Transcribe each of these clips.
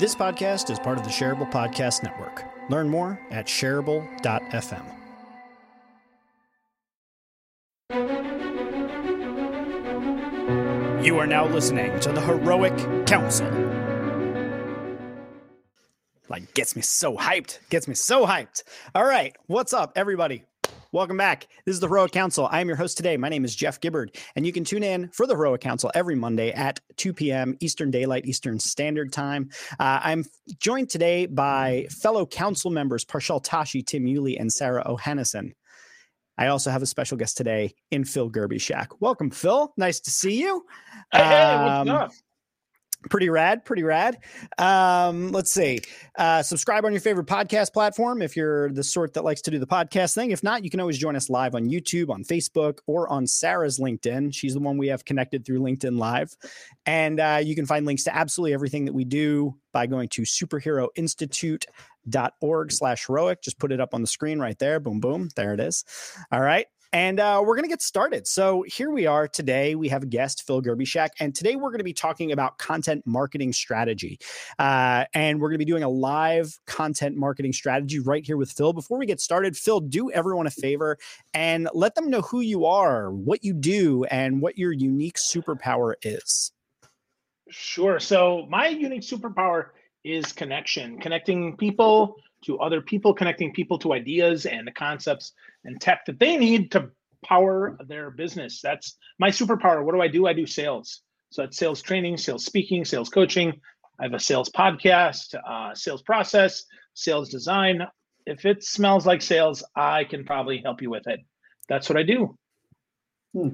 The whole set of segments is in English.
This podcast is part of the Shareable Podcast Network. Learn more at shareable.fm. You are now listening to the Heroic Council. Like, gets me so hyped. Gets me so hyped. All right. What's up, everybody? Welcome back. This is the Heroic Council. I am your host today. My name is Jeff Gibbard, and you can tune in for the Heroic Council every Monday at 2 p.m. Eastern Daylight, Eastern Standard Time. Uh, I'm joined today by fellow council members Parchelle Tashi, Tim Yulee, and Sarah Ohannison. I also have a special guest today in Phil Gerbyshak. Welcome, Phil. Nice to see you. Hey, um, what's up? Pretty rad pretty rad. Um let's see. Uh subscribe on your favorite podcast platform if you're the sort that likes to do the podcast thing. If not you can always join us live on youtube on facebook or on sarah's linkedin. She's the one we have connected through linkedin live. And uh, you can find links to absolutely everything that we do by going to superheroinstitute.org slash heroic. Just put it up on the screen right there. Boom boom. There it is. All right and uh, we're going to get started. So here we are today. We have a guest, Phil Gerbyshak, and today we're going to be talking about content marketing strategy. Uh, and we're going to be doing a live content marketing strategy right here with Phil. Before we get started, Phil, do everyone a favor and let them know who you are, what you do, and what your unique superpower is. Sure. So my unique superpower is connection, connecting people to other people, connecting people to ideas and the concepts and tech that they need to power their business. That's my superpower. What do I do? I do sales. So it's sales training, sales speaking, sales coaching. I have a sales podcast, uh, sales process, sales design. If it smells like sales, I can probably help you with it. That's what I do. Hmm.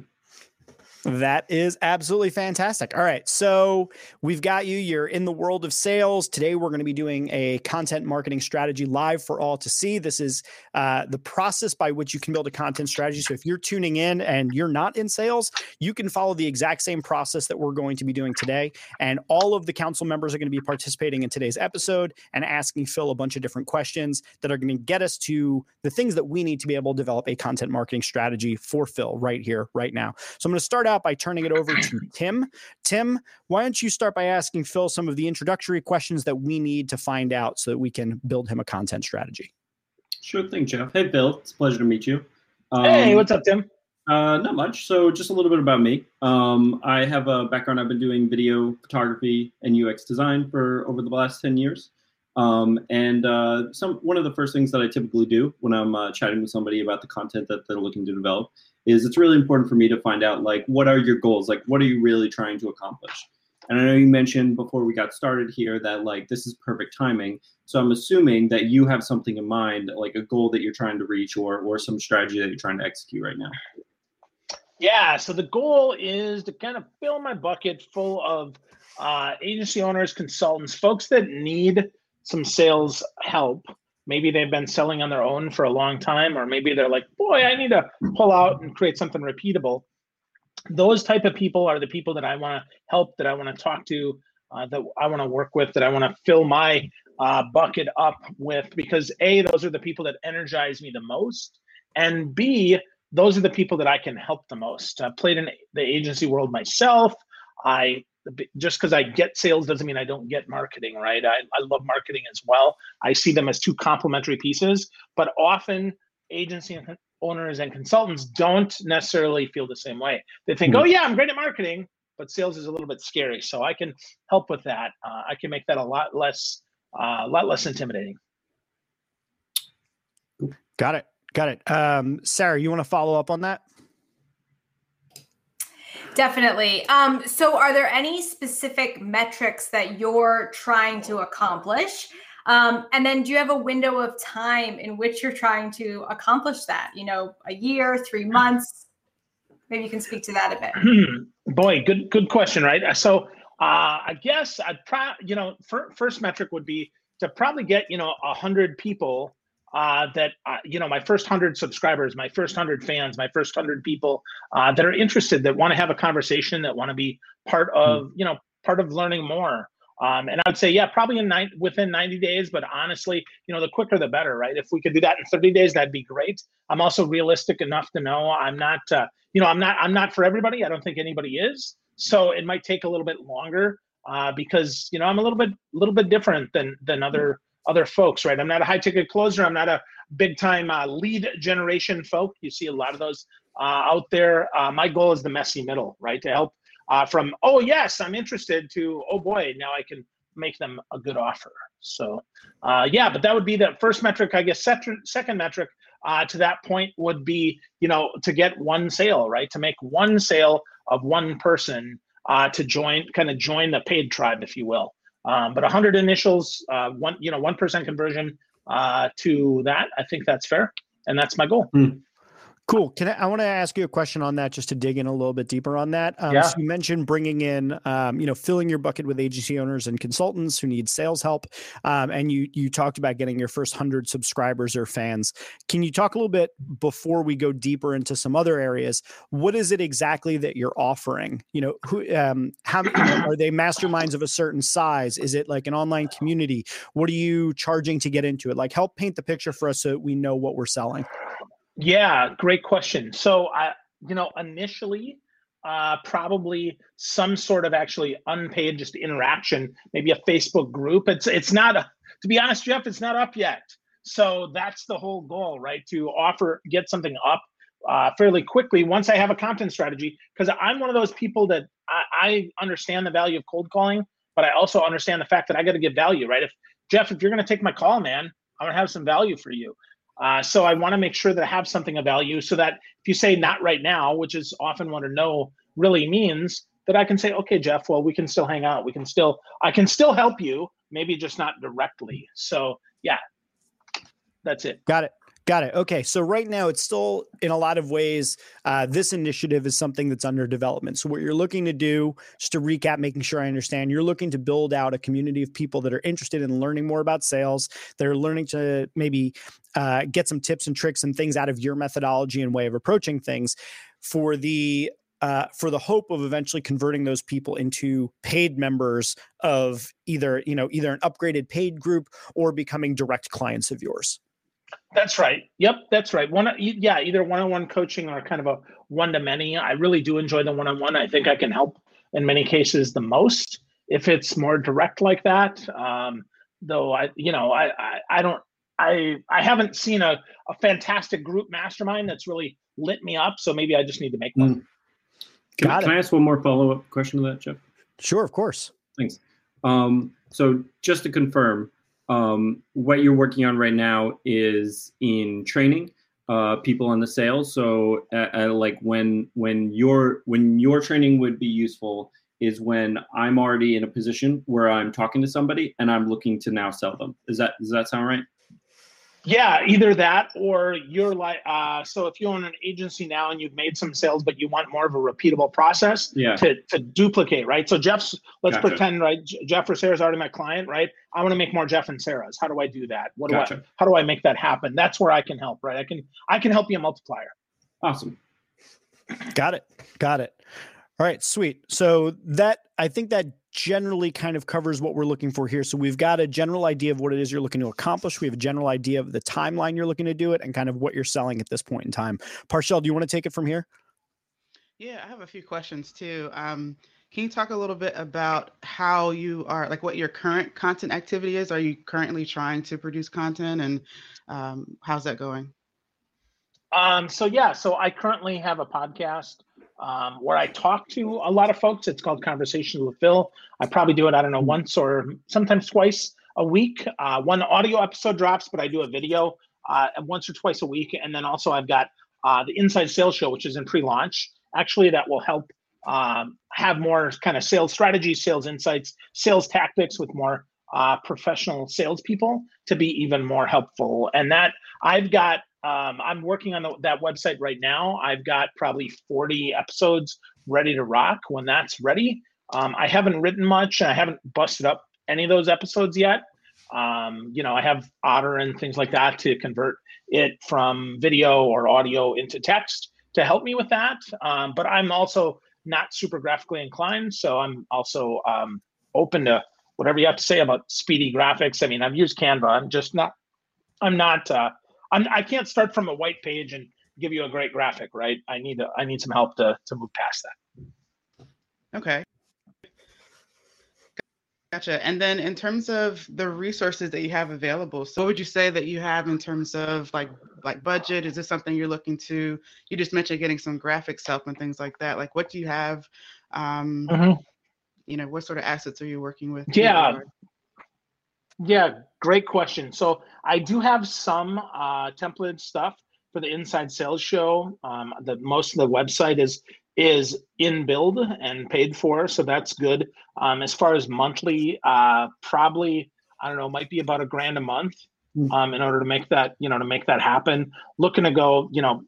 That is absolutely fantastic. All right. So we've got you. You're in the world of sales. Today, we're going to be doing a content marketing strategy live for all to see. This is uh, the process by which you can build a content strategy. So if you're tuning in and you're not in sales, you can follow the exact same process that we're going to be doing today. And all of the council members are going to be participating in today's episode and asking Phil a bunch of different questions that are going to get us to the things that we need to be able to develop a content marketing strategy for Phil right here, right now. So I'm going to start out out by turning it over to Tim. Tim, why don't you start by asking Phil some of the introductory questions that we need to find out so that we can build him a content strategy? Sure thing, Jeff. Hey, Phil. It's a pleasure to meet you. Um, hey, what's up, Tim? Uh, not much. So, just a little bit about me. Um, I have a background. I've been doing video photography and UX design for over the last ten years. Um, and uh, some one of the first things that I typically do when I'm uh, chatting with somebody about the content that they're looking to develop is it's really important for me to find out like what are your goals? Like what are you really trying to accomplish? And i know you mentioned before we got started here that like this is perfect timing. So i'm assuming that you have something in mind like a goal that you're trying to reach or or some strategy that you're trying to execute right now. Yeah so the goal is to kind of fill my bucket full of uh, agency owners consultants folks that need some sales help maybe they've been selling on their own for a long time or maybe they're like boy i need to pull out and create something repeatable. Those type of people are the people that i want to help that i want to talk to uh, that i want to work with that i want to fill my uh, bucket up with because a those are the people that energize me the most and b those are the people that i can help the most. I played in the agency world myself. I just because I get sales doesn't mean I don't get marketing, right? I, I love marketing as well. I see them as two complementary pieces, but often agency owners and consultants don't necessarily feel the same way. They think, mm-hmm. oh, yeah, I'm great at marketing, but sales is a little bit scary. So I can help with that. Uh, I can make that a lot less, uh, a lot less intimidating. Got it. Got it. Um, Sarah, you want to follow up on that? Definitely. Um, so, are there any specific metrics that you're trying to accomplish? Um, and then, do you have a window of time in which you're trying to accomplish that? You know, a year, three months? Maybe you can speak to that a bit. Boy, good good question, right? So, uh, I guess I'd pro- you know, fir- first metric would be to probably get you know a hundred people uh, that uh, you know my first hundred subscribers, my first hundred fans, my first hundred people uh, that are interested, that want to have a conversation, that want to be part hmm. of you know part of learning more. Um, and I would say, yeah, probably in nine, within 90 days. But honestly, you know, the quicker the better, right? If we could do that in 30 days, that'd be great. I'm also realistic enough to know I'm not, uh, you know, I'm not, I'm not for everybody. I don't think anybody is. So it might take a little bit longer uh, because you know I'm a little bit a little bit different than than other other folks, right? I'm not a high ticket closer. I'm not a big time uh, lead generation folk. You see a lot of those uh, out there. Uh, my goal is the messy middle, right? To help uh, from oh yes, I'm interested to oh boy, now I can make them a good offer. So uh, yeah, but that would be the first metric. I guess second metric uh, to that point would be you know to get one sale, right? To make one sale of one person to join, kind of join the paid tribe, if you will. Um, but 100 initials, uh, one you know one percent conversion uh, to that, I think that's fair, and that's my goal. Mm. Cool. Can I, I want to ask you a question on that just to dig in a little bit deeper on that. Um, yeah. So you mentioned bringing in, um, you know, filling your bucket with agency owners and consultants who need sales help. Um, and you, you talked about getting your first hundred subscribers or fans. Can you talk a little bit before we go deeper into some other areas? What is it exactly that you're offering? You know, who, um, how you know, are they masterminds of a certain size? Is it like an online community? What are you charging to get into it? Like help paint the picture for us so we know what we're selling. Yeah, great question. So I, you know, initially, uh, probably some sort of actually unpaid just interaction, maybe a Facebook group. It's it's not a, to be honest, Jeff, it's not up yet. So that's the whole goal, right? To offer get something up uh, fairly quickly once I have a content strategy. Because I'm one of those people that I, I understand the value of cold calling, but I also understand the fact that I got to give value, right? If Jeff, if you're going to take my call, man, I'm to have some value for you. Uh, so I want to make sure that I have something of value so that if you say not right now, which is often what a no really means, that I can say, okay, Jeff, well, we can still hang out. We can still, I can still help you, maybe just not directly. So yeah, that's it. Got it. Got it. Okay. So right now, it's still in a lot of ways, uh, this initiative is something that's under development. So what you're looking to do, just to recap, making sure I understand, you're looking to build out a community of people that are interested in learning more about sales. They're learning to maybe uh, get some tips and tricks and things out of your methodology and way of approaching things for the uh, for the hope of eventually converting those people into paid members of either you know either an upgraded paid group or becoming direct clients of yours that's right. Yep, that's right. One, yeah, either one-on-one coaching or kind of a one-to-many. I really do enjoy the one-on-one. I think I can help in many cases the most if it's more direct like that. Um, though I, you know, I, I, I don't, I, I haven't seen a, a fantastic group mastermind that's really lit me up. So maybe I just need to make one. Mm. Can, can I ask one more follow-up question to that, Jeff? Sure, of course. Thanks. Um, so just to confirm, um, what you're working on right now is in training uh, people on the sales. So, uh, uh, like when when your when your training would be useful is when I'm already in a position where I'm talking to somebody and I'm looking to now sell them. Is that does that sound right? Yeah, either that or you're like, uh, so if you own an agency now and you've made some sales, but you want more of a repeatable process yeah. to, to duplicate, right? So Jeff's, let's gotcha. pretend, right? Jeff or Sarah's already my client, right? I want to make more Jeff and Sarah's. How do I do that? What do. I, how do I make that happen? That's where I can help, right? I can, I can help you a multiplier. Awesome. Got it. Got it. All right, sweet. So that I think that generally kind of covers what we're looking for here. So we've got a general idea of what it is you're looking to accomplish. We have a general idea of the timeline you're looking to do it and kind of what you're selling at this point in time. Parchelle, do you want to take it from here? Yeah, I have a few questions too. Um, can you talk a little bit about how you are, like what your current content activity is? Are you currently trying to produce content and um, how's that going? Um, so yeah, so I currently have a podcast um, where I talk to a lot of folks. It's called Conversations with Phil. I probably do it, I don't know, once or sometimes twice a week. Uh, one audio episode drops, but I do a video uh, once or twice a week. And then also I've got uh, the Inside Sales Show, which is in pre-launch. Actually, that will help um, have more kind of sales strategies, sales insights, sales tactics with more uh, professional salespeople to be even more helpful. And that I've got um, I'm working on the, that website right now. I've got probably 40 episodes ready to rock when that's ready. Um, I haven't written much and I haven't busted up any of those episodes yet. Um, you know, I have Otter and things like that to convert it from video or audio into text to help me with that. Um, but I'm also not super graphically inclined. So I'm also um, open to whatever you have to say about speedy graphics. I mean, I've used Canva. I'm just not, I'm not, uh, I'm, I can't start from a white page and give you a great graphic, right? I need a, I need some help to to move past that. Okay. Gotcha. And then in terms of the resources that you have available, so what would you say that you have in terms of like like budget? Is this something you're looking to? You just mentioned getting some graphics help and things like that. Like, what do you have? Um, Mhm. You know, what sort of assets are you working with? Yeah. Regard? Yeah, great question. So I do have some uh, template stuff for the Inside Sales Show. Um, the most of the website is is in build and paid for, so that's good. Um, as far as monthly, uh, probably I don't know, might be about a grand a month Hmm. um, in order to make that you know to make that happen. Looking to go, you know,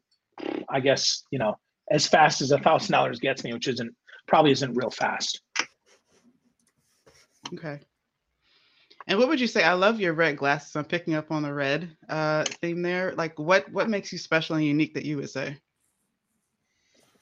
I guess you know as fast as a thousand dollars gets me, which isn't probably isn't real fast. Okay. And what would you say? I love your red glasses. I'm picking up on the red uh, theme there. Like, what what makes you special and unique that you would say?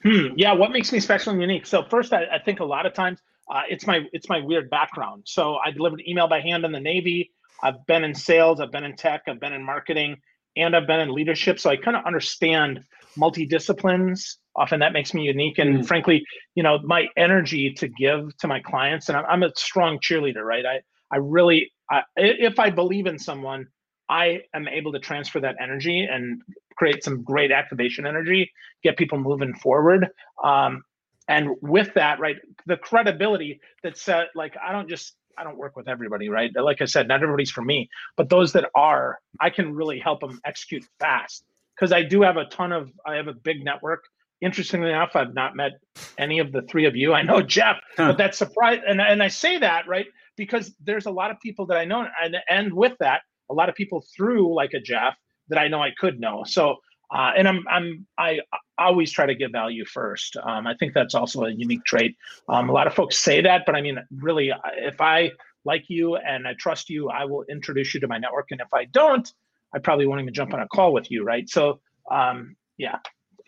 Hmm. Yeah. What makes me special and unique? So first, I, I think a lot of times uh, it's my it's my weird background. So I delivered email by hand in the Navy. I've been in sales. I've been in tech. I've been in marketing, and I've been in leadership. So I kind of understand multi-disciplines. Often that makes me unique. And Mm. frankly, you know, my energy to give to my clients, and I'm, I'm a strong cheerleader, right? I I really, I, if I believe in someone, I am able to transfer that energy and create some great activation energy, get people moving forward. Um, and with that, right, the credibility that said, like, I don't just, I don't work with everybody, right? Like I said, not everybody's for me, but those that are, I can really help them execute fast because I do have a ton of, I have a big network. Interestingly enough, I've not met any of the three of you. I know Jeff, Huh. but that's surprise. And, and I say that, right, because there's a lot of people that I know. And, and with that, a lot of people through like a Jeff that I know I could know. So, uh, and I'm, I'm, I always try to give value first. Um, I think that's also a unique trait. Um, a lot of folks say that, but I mean, really, if I like you and I trust you, I will introduce you to my network. And if I don't, I probably won't even jump on a call with you, right? So, um, yeah,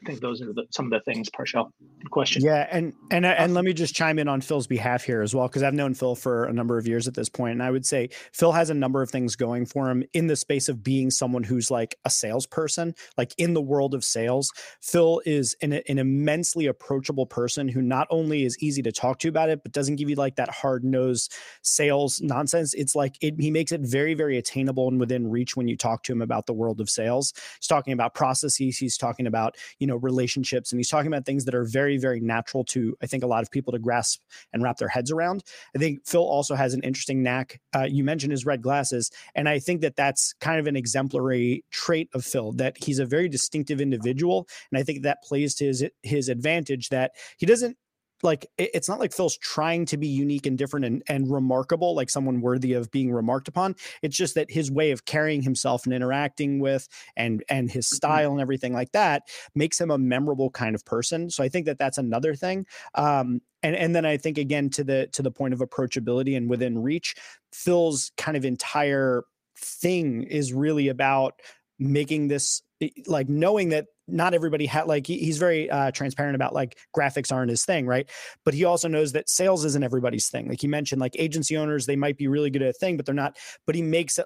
I think those are the, some of the things. Parchelle Good question. Yeah, and and uh, and let me just chime in on Phil's behalf here as well because I've known Phil for a number of years at this point, and I would say Phil has a number of things going for him in the space of being someone who's like a salesperson, like in the world of sales. Phil is an, an immensely approachable person who not only is easy to talk to about it, but doesn't give you like that hard nosed sales nonsense. It's like it, he makes it very very attainable and within reach when you talk to him about the world of sales. He's talking about processes. He's talking about you know relationships and he's talking about things that are very very natural to i think a lot of people to grasp and wrap their heads around. I think phil also has an interesting knack uh, you mentioned his red glasses and i think that that's kind of an exemplary trait of phil that he's a very distinctive individual and i think that plays to his his advantage that he doesn't like it's not like Phil's trying to be unique and different and, and remarkable, like someone worthy of being remarked upon. It's just that his way of carrying himself and interacting with and and his style and everything like that makes him a memorable kind of person. So I think that that's another thing. Um, and and then I think again to the to the point of approachability and within reach, Phil's kind of entire thing is really about making this like knowing that not everybody had like he, he's very uh, transparent about like graphics aren't his thing right but he also knows that sales isn't everybody's thing like he mentioned like agency owners they might be really good at a thing but they're not but he makes it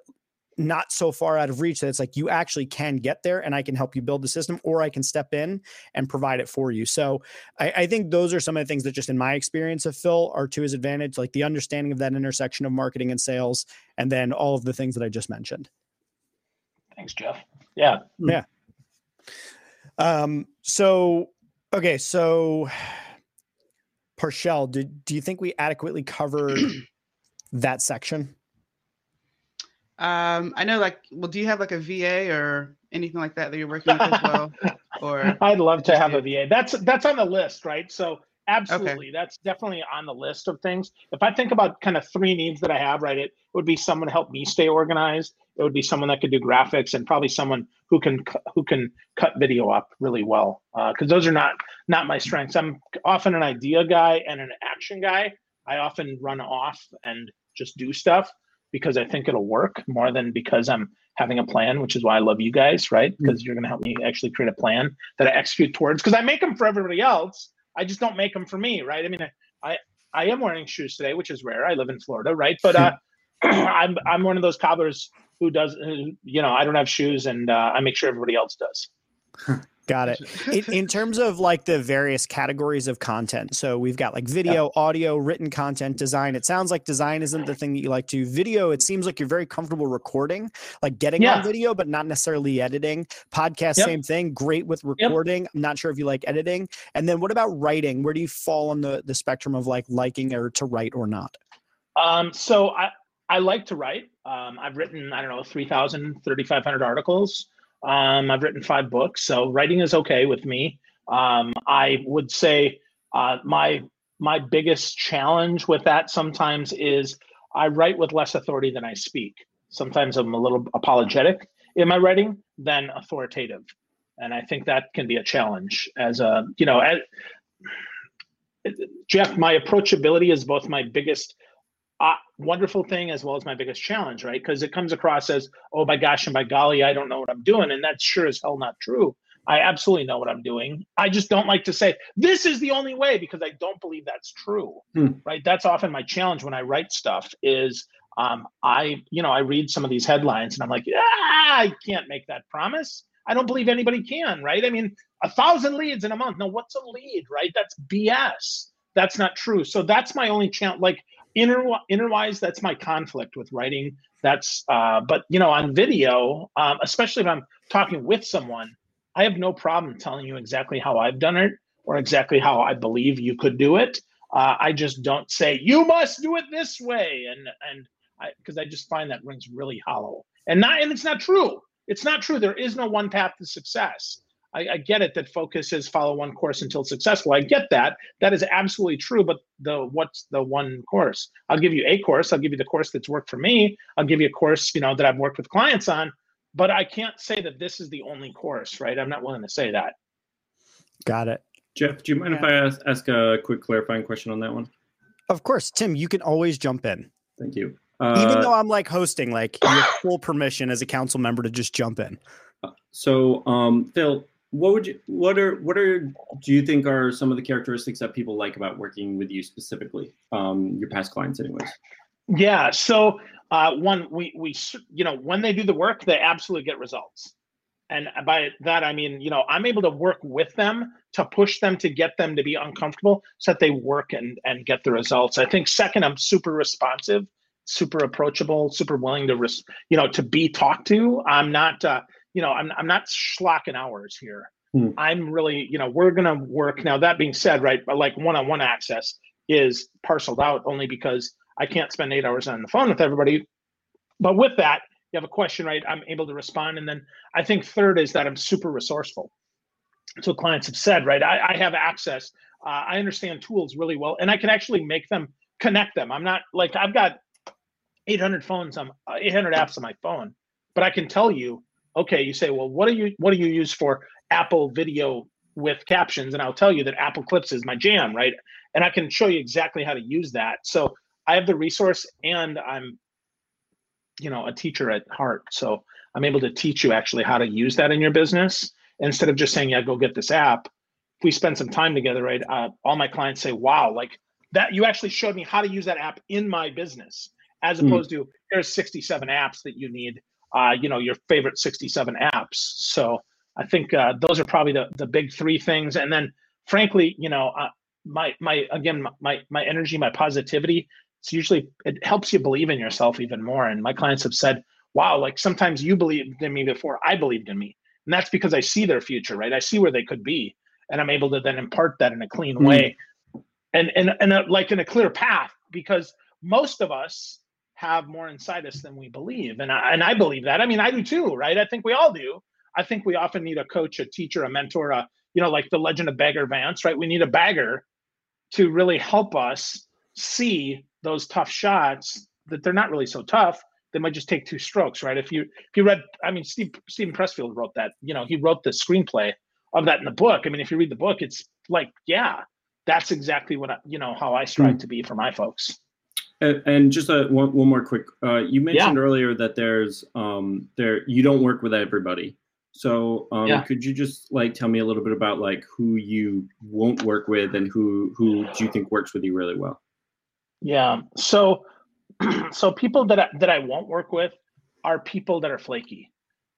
not so far out of reach that it's like you actually can get there and I can help you build the system or I can step in and provide it for you. So I, I think those are some of the things that just in my experience of Phil are to his advantage, like the understanding of that intersection of marketing and sales, and then all of the things that I just mentioned. Thanks, Jeff. Yeah. Yeah. Um, so okay, so Parchelle, did do you think we adequately covered that section? Um, I know, like, well, do you have like a VA or anything like that that you're working with as well? Or I'd love to have you? a VA. That's that's on the list, right? So absolutely, that's definitely on the list of things. If I think about kind of three needs that I have, right, it would be someone to help me stay organized. It would be someone that could do graphics, and probably someone who can who can cut video up really well. Because those are not not my strengths. I'm often an idea guy and an action guy. I often run off and just do stuff because I think it'll work more than because I'm having a plan, which is why I love you guys, right? Because you're going to help me actually create a plan that I execute towards. Because I make them for everybody else, I just don't make them for me, right? I mean, I I, I am wearing shoes today, which is rare. I live in Florida, right? But uh, I'm I'm one of those cobblers who does, you know, I don't have shoes, and uh, I make sure everybody else does. Got it. In, in, terms of like the various categories of content, so we've got like video, yeah. audio, written content, design. It sounds like design isn't the thing that you like to. Do. Video, it seems like you're very comfortable recording, like getting yeah. on video, but not necessarily editing. Podcast, yep. same thing. Great with recording. Yep. I'm not sure if you like editing. And then what about writing? Where do you fall on the the spectrum of like liking or to write or not? Um, so I I like to write. Um, I've written I don't know 3,000, 3,500 articles. Um, I've written five books, so writing is okay with me. Um, I would say uh, my my biggest challenge with that sometimes is I write with less authority than I speak. Sometimes I'm a little apologetic in my writing than authoritative, and I think that can be a challenge. As a you know, as, Jeff, my approachability is both my biggest uh, wonderful thing as well as my biggest challenge, right? Because it comes across as, oh my gosh, and by golly, I don't know what I'm doing. And that's sure as hell not true. I absolutely know what I'm doing. I just don't like to say this is the only way because I don't believe that's true. Hmm. Right. That's often my challenge when I write stuff is um, I, you know, I read some of these headlines and I'm like, ah, I can't make that promise. I don't believe anybody can, right? I mean, a thousand leads in a month. No, what's a lead, right? That's BS. That's not true. So that's my only challenge. Like inner inner wise that's my conflict with writing. That's uh but you know on video um, especially if i'm talking with someone i have no problem telling you exactly how i've done it or exactly how i believe you could do it. Uh, i just don't say you must do it this way and and because I, I just find that rings really hollow. And not and it's not true. It's not true. There is no one path to success I, I, get it that focus is follow one course until successful. I get that. That is absolutely true. But the what's the one course? I'll give you a course. I'll give you the course that's worked for me. I'll give you a course, you know, that I've worked with clients on. But I can't say that this is the only course, right? I'm not willing to say that. Got it. Jeff, do you mind yeah. if I ask, ask a quick clarifying question on that one? Of course, Tim. You can always jump in. Thank you. Uh, Even though I'm like hosting, like you have full permission as a council member to just jump in. So, um, Phil, what would you what are what are do you think are some of the characteristics that people like about working with you specifically um your past clients anyways? Yeah so uh one we we you know when they do the work they absolutely get results. And by that i mean you know i'm able to work with them to push them to get them to be uncomfortable so that they work and and get the results. I think second i'm super responsive super approachable super willing to res- you know to be talked to. I'm not uh you know, I'm I'm not schlocking hours here. Hmm. I'm really, you know, we're gonna work. Now that being said, right, like one-on-one access is parceled out only because I can't spend eight hours on the phone with everybody. But with that, you have a question, right? I'm able to respond. And then I think third is that I'm super resourceful. So clients have said, right, I, I have access. Uh, I understand tools really well, and I can actually make them connect them. I'm not like I've got 800 phones on uh, 800 apps on my phone, but I can tell you okay, you say, well, what do you what do you use for Apple Video with captions? And I'll tell you that Apple Clips is my jam, right? And I can show you exactly how to use that. So I have the resource, and I'm, you know, a teacher at heart. So I'm able to teach you actually how to use that in your business instead of just saying, yeah, go get this app. If we spend some time together, right? Uh, all my clients say, wow, like that, you actually showed me how to use that app in my business, as hmm. opposed mm. to there's 67 apps that you need uh, you know, your favorite 67 apps. So I think uh, those are probably the, the big three things. And then frankly, you know, uh, my, my, again, my, my energy, my positivity, it's usually, it helps you believe in yourself even more. And my clients have said, wow, like sometimes you believed in me before I believed in me. And that's because I see their future, right? I see where they could be. And I'm able to then impart that in a clean mm-hmm. way and, and, and a, like in a clear path because most of us have more inside us than we believe. And I, and I believe that. I mean, I do too, right? I think we all do. I think we often need a coach, a teacher, a mentor, a, you know, like the legend of Bagger Vance, right? We need a bagger to really help us see those tough shots that they're not really so tough. They might just take two strokes, right? If you if you read, I mean, Steve Steven Pressfield wrote that. You know, he wrote the screenplay of that in the book. I mean, if you read the book, it's like, yeah, that's exactly what I, you know how I strive mm. to be for my folks. And, and just a, one, one more quick. Uh, you mentioned yeah. earlier that there's um, there you don't work with everybody. So um, yeah. could you just like tell me a little bit about like who you won't work with and who who do you think works with you really well? Yeah. So so people that I, that I won't work with are people that are flaky.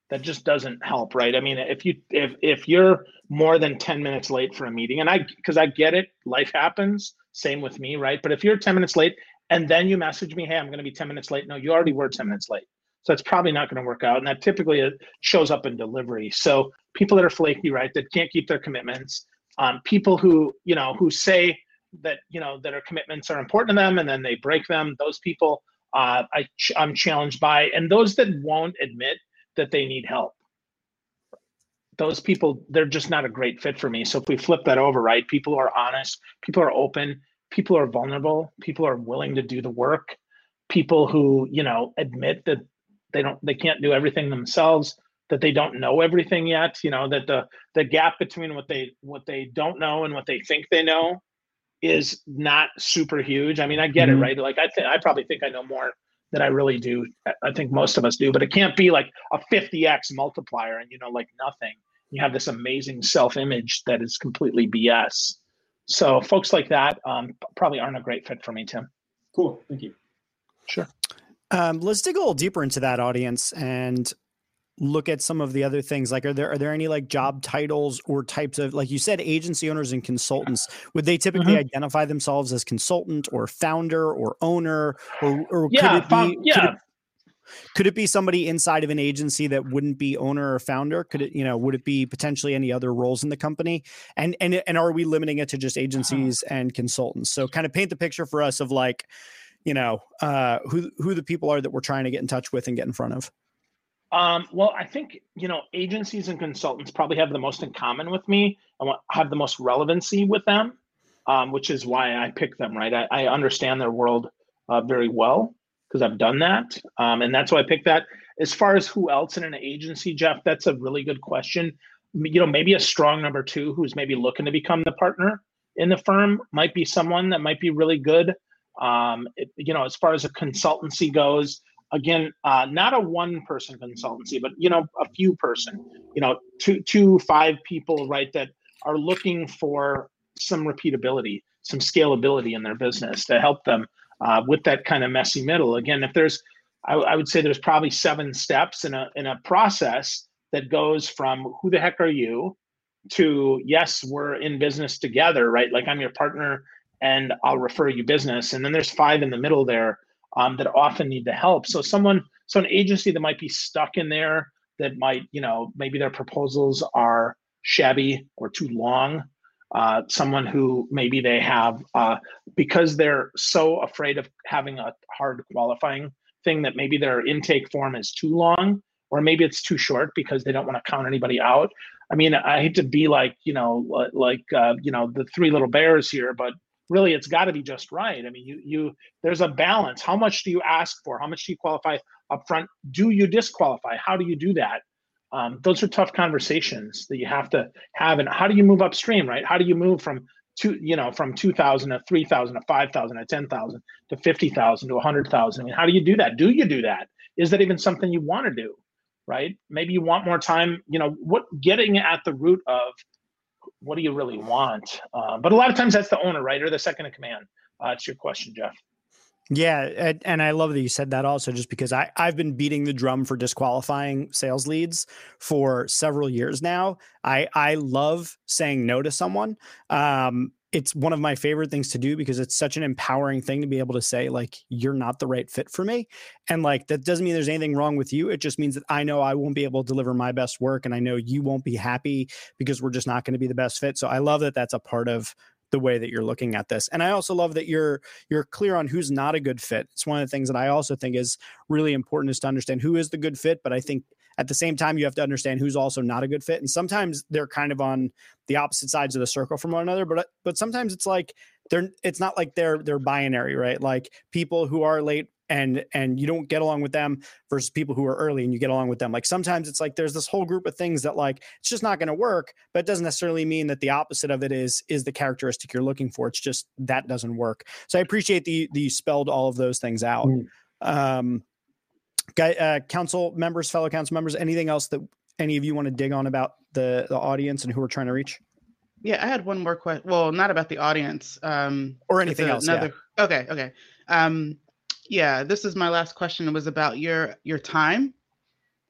that just doesn't help, right? I mean, if you if if you're more than 10 minutes late for a meeting, and I because I get it, life happens, same with me, right? But if you're 10 minutes late and then you message me, hey, I'm gonna be 10 minutes late. No, you already were 10 minutes late. So it's probably not going to work out. And that typically uh, shows up in delivery. So people that are flaky, right, that can't keep their commitments, um, people who, you know, who say that, you know, that our commitments are important to them and then they break them, those people uh, I, I'm challenged by. And those that won't admit that they need help. Those people, they're just not a great fit for me. So if we flip that over, right, people are honest, people are open, people are vulnerable, people are willing to do the work, people who, you know, admit that they don't, they can't do everything themselves, that they don't know everything yet, you know, that the the gap between what they what they don't know and what they think they know is not super huge. I mean, I get mm-hmm. it, right? Like I think I probably think I know more than I really do. I think most of us do, but it can't be like a 50x multiplier and you know, like nothing. You have this amazing self-image that is completely BS. So folks like that um, probably aren't a great fit for me, Tim. Cool. Thank you. Sure. Um, let's dig a little deeper into that audience and look at some of the other things like are there are there any like job titles or types of like you said agency owners and consultants would they typically mm-hmm. identify themselves as consultant or founder or owner or, or yeah, could it be yeah could it, could it be somebody inside of an agency that wouldn't be owner or founder? Could it you know would it be potentially any other roles in the company? And and and are we limiting it to just agencies uh-huh. and consultants? So kind of paint the picture for us of like you know uh who who the people are that we're trying to get in touch with and get in front of. Um, well, I think you know agencies and consultants probably have the most in common with me and have the most relevancy with them, um, which is why I pick them. Right, I, I understand their world uh, very well because I've done that, um, and that's why I picked that. As far as who else in an agency, Jeff, that's a really good question. You know, maybe a strong number two who's maybe looking to become the partner in the firm might be someone that might be really good. Um, it, you know, as far as a consultancy goes, again uh, not a one person consultancy but you know a few person you know two two five people right that are looking for some repeatability some scalability in their business to help them uh, with that kind of messy middle again if there's I, I would say there's probably seven steps in a in a process that goes from who the heck are you to yes we're in business together right like i'm your partner and i'll refer you business and then there's five in the middle there um, that often need the help. So someone, so an agency that might be stuck in there that might, you know, maybe their proposals are shabby or too long. Uh, someone who maybe they have uh, because they're so afraid of having a hard qualifying thing that maybe their intake form is too long or maybe it's too short because they don't want to count anybody out. I mean, I hate to be like, you know, like, uh, you know, the three little bears here, but really it's got to be just right. I mean you you there's a balance. How much do you ask for? How much do you qualify up front do you disqualify? How do you do that um, those are tough conversations that you have to have and how do you move upstream right how do you move from two you know from 2000 to 3000 to 5000 to 10000 to 50000 to 100000 i mean how do you do that do you do that is that even something you want to do right maybe you want more time you know what getting at the root of what do you really want? Uh, but a lot of times that's the owner, right, or the second in command. Uh, it's your question, Jeff. Yeah, and I love that you said that also, just because I I've been beating the drum for disqualifying sales leads for several years now. I I love saying no to someone. Um, it's one of my favorite things to do because it's such an empowering thing to be able to say like you're not the right fit for me and like that doesn't mean there's anything wrong with you it just means that i know i won't be able to deliver my best work and i know you won't be happy because we're just not going to be the best fit so i love that that's a part of the way that you're looking at this and i also love that you're you're clear on who's not a good fit it's one of the things that i also think is really important is to understand who is the good fit but i think at the same time, you have to understand who's also not a good fit. And sometimes they're kind of on the opposite sides of the circle from one another. But uh, but sometimes it's like they're it's not like they're they're binary, right? Like people who are late and and you don't get along with them versus people who are early and you get along with them like sometimes it's like there's this whole group of things that like it's just not going to work but it doesn't necessarily mean that the opposite of it is is the characteristic you're looking for it's just that doesn't work so i appreciate the the spelled all of those things out mm. um Guy, uh, council members, fellow council members, anything else that any of you want to dig on about the, the audience and who we're trying to reach? Yeah, I had one more question. Well, not about the audience. Um, or anything else. Another, yeah. Okay, okay. Um, yeah, this is my last question. It was about your your time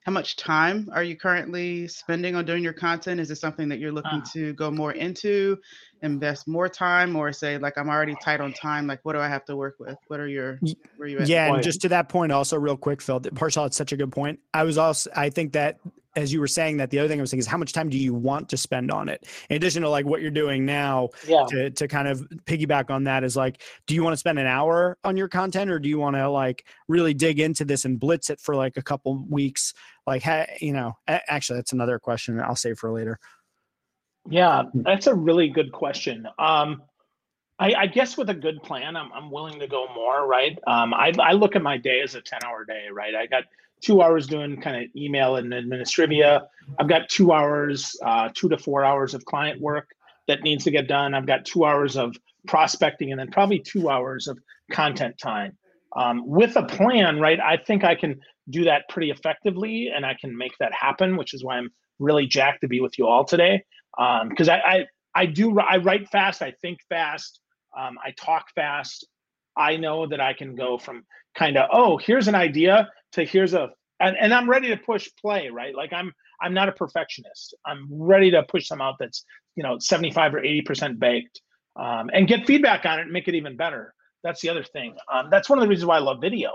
how much time are you currently spending on doing your content? Is it something that you're looking Ah. to go more into, invest more time, or say like I'm already tight on time? Like what do I have to work with? What are your where are you at? Yeah, and just to that point, also real quick, Phil, that Parchelle, it's such a good point. I was also, I think that as you were saying that, the other thing I was thinking is how much time do you want to spend on it? In addition to like what you're doing now, Yeah. to to kind of piggyback on that is like, do you want to spend an hour on your content, or do you want to like really dig into this and blitz it for like a couple weeks? Like, ha, you know, actually, that's another question I'll save for later. Yeah, that's a really good question. Um, I, I guess with a good plan, I'm, I'm willing to go more, right? Um, I, I look at my day as a 10 hour day, right? I got two hours doing kind of email and administrivia. I've got two hours, uh, two to four hours of client work that needs to get done. I've got two hours of prospecting and then probably two hours of content time. Um, with a plan, right? I think I can do that pretty effectively and I can make that happen, which is why I'm really jacked to be with you all today because I, I I do I write fast, I think fast, um, I talk fast. I know that I can go from kind of oh here's an idea to here's a and, and I'm ready to push play right like I'm I'm not a perfectionist. I'm ready to push some out that's you know 75 or 80 percent baked um, and get feedback on it and make it even better. That's the other thing. Um, that's one of the reasons why I love video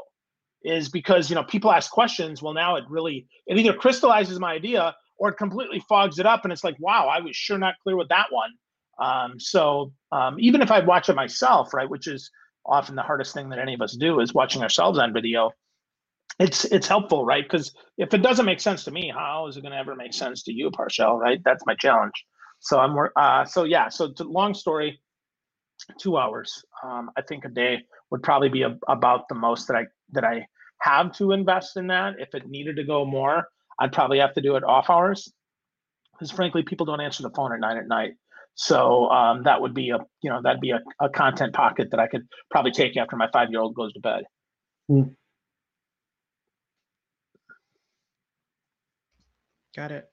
is because you know people ask questions. Well, now it really it either crystallizes my idea or it completely fogs it up and it's like wow i was sure not clear with that one. Um, so um, even if i watch it myself right which is often the hardest thing that any of us do is watching ourselves on video it's it's helpful right? Because if it doesn't make sense to me how is it going to ever make sense to you Parchelle, right? That's my challenge. So i'm uh, so yeah so to, long story two hours um, i think a day would probably be a, about the most that i that i have to invest in that if it needed to go more I'd probably have to do it off hours because frankly, people don't answer the phone at nine at night. So um, that would be a you know that'd be a, a content pocket that I could probably take after my five year old goes to bed. Got it.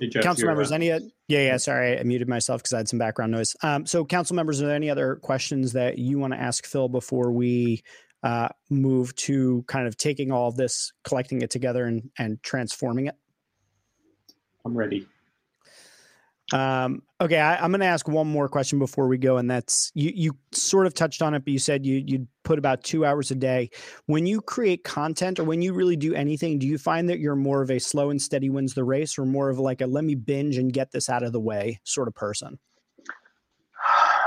Hey, Jeff, council members, uh, any? Yeah, yeah. Sorry, I muted myself because I had some background noise. Um, so, council members, are there any other questions that you want to ask Phil before we uh, move to kind of taking all of this, collecting it together, and and transforming it? I'm ready. Um, okay, I, I'm going to ask one more question before we go, and that's you. You sort of touched on it, but you said you you'd put about two hours a day. When you create content, or when you really do anything, do you find that you're more of a slow and steady wins the race, or more of like a let me binge and get this out of the way sort of person?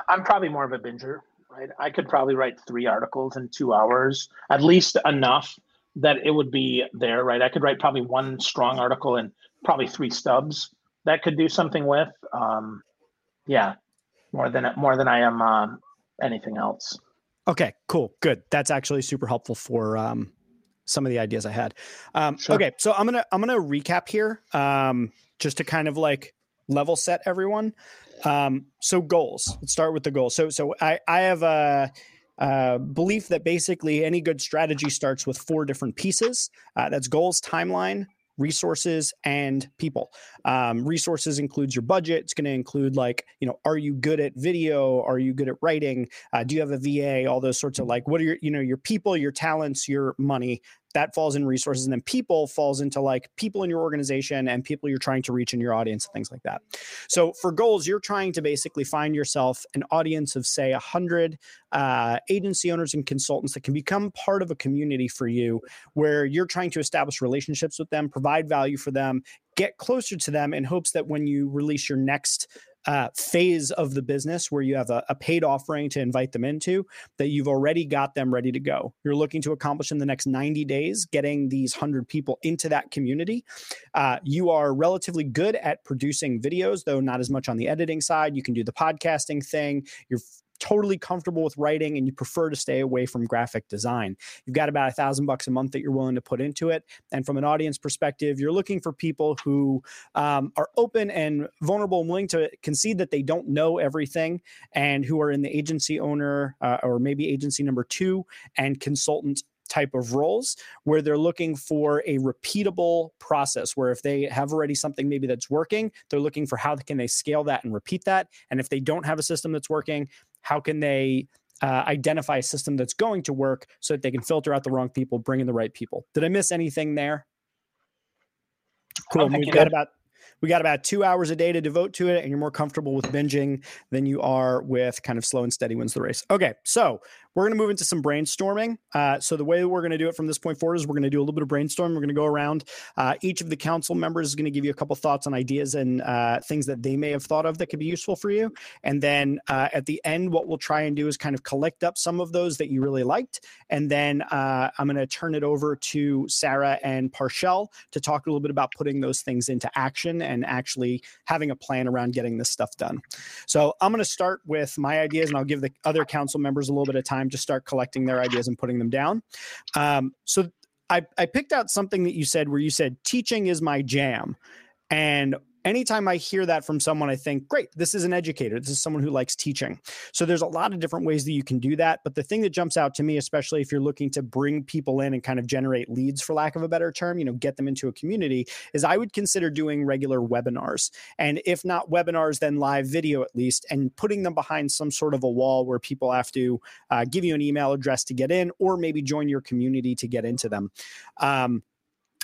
I'm probably more of a binger, right? I could probably write three articles in two hours, at least enough that it would be there, right? I could write probably one strong article and probably three stubs that could do something with. Um, yeah, more than more than I am um, anything else. Okay, cool, good. That's actually super helpful for um, some of the ideas I had. Um, Sure. Okay, so I'm gonna I'm gonna recap here, um, just to kind of like level set everyone. Um, so goals. Let's start with the goals. So so I I have a. Belief that basically any good strategy starts with four different pieces. Uh, that's goals, timeline, resources, and people. Um, resources includes your budget. It's going to include like you know, are you good at video? Are you good at writing? Uh, do you have a VA? All those sorts of like, what are your you know your people, your talents, your money? That falls in resources, and then people falls into like people in your organization and people you're trying to reach in your audience and things like that. So for goals, you're trying to basically find yourself an audience of say a hundred uh, agency owners and consultants that can become part of a community for you, where you're trying to establish relationships with them, provide value for them, get closer to them in hopes that when you release your next uh, phase of the business where you have a, a paid offering to invite them into, that you've already got them ready to go. You're looking to accomplish in the next 90 days, getting these 100 people into that community. Uh, you are relatively good at producing videos, though not as much on the editing side. You can do the podcasting thing. You're totally comfortable with writing and you prefer to stay away from graphic design. You've got about a thousand bucks a month that you're willing to put into it. And from an audience perspective, you're looking for people who um, are open and vulnerable and willing to concede that they don't know everything and who are in the agency owner uh, or maybe agency number two and consultant type of roles where they're looking for a repeatable process where if they have already something maybe that's working they're looking for how can they scale that and repeat that and if they don't have a system that's working how can they uh, identify a system that's going to work so that they can filter out the wrong people bring in the right people did i miss anything there Cool. We've got about we got about two hours a day to devote to it, and you're more comfortable with binging than you are with kind of slow and steady wins the race. Okay, so we're going to move into some brainstorming. Uh, so the way we're going to do it from this point forward is we're going to do a little bit of brainstorming. We're going to go around. Uh, each of the council members is going to give you a couple thoughts on ideas and uh, things that they may have thought of that could be useful for you. And then uh, at the end, what we'll try and do is kind of collect up some of those that you really liked. And then uh, I'm going to turn it over to Sarah and Parchelle to talk a little bit about putting those things into action and actually having a plan around getting this stuff done. So I'm going to start with my ideas and I'll give the other council members a little bit of time to start collecting their ideas and putting them down. Um, so I, I picked out something that you said where you said teaching is my jam. And anytime I hear that from someone, I think, great, this is an educator. This is someone who likes teaching. So there's a lot of different ways that you can do that. But the thing that jumps out to me, especially if you're looking to bring people in and kind of generate leads, for lack of a better term, you know, get them into a community, is I would consider doing regular webinars. And if not webinars, then live video at least, and putting them behind some sort of a wall where people have to uh, give you an email address to get in or maybe join your community to get into them. Um,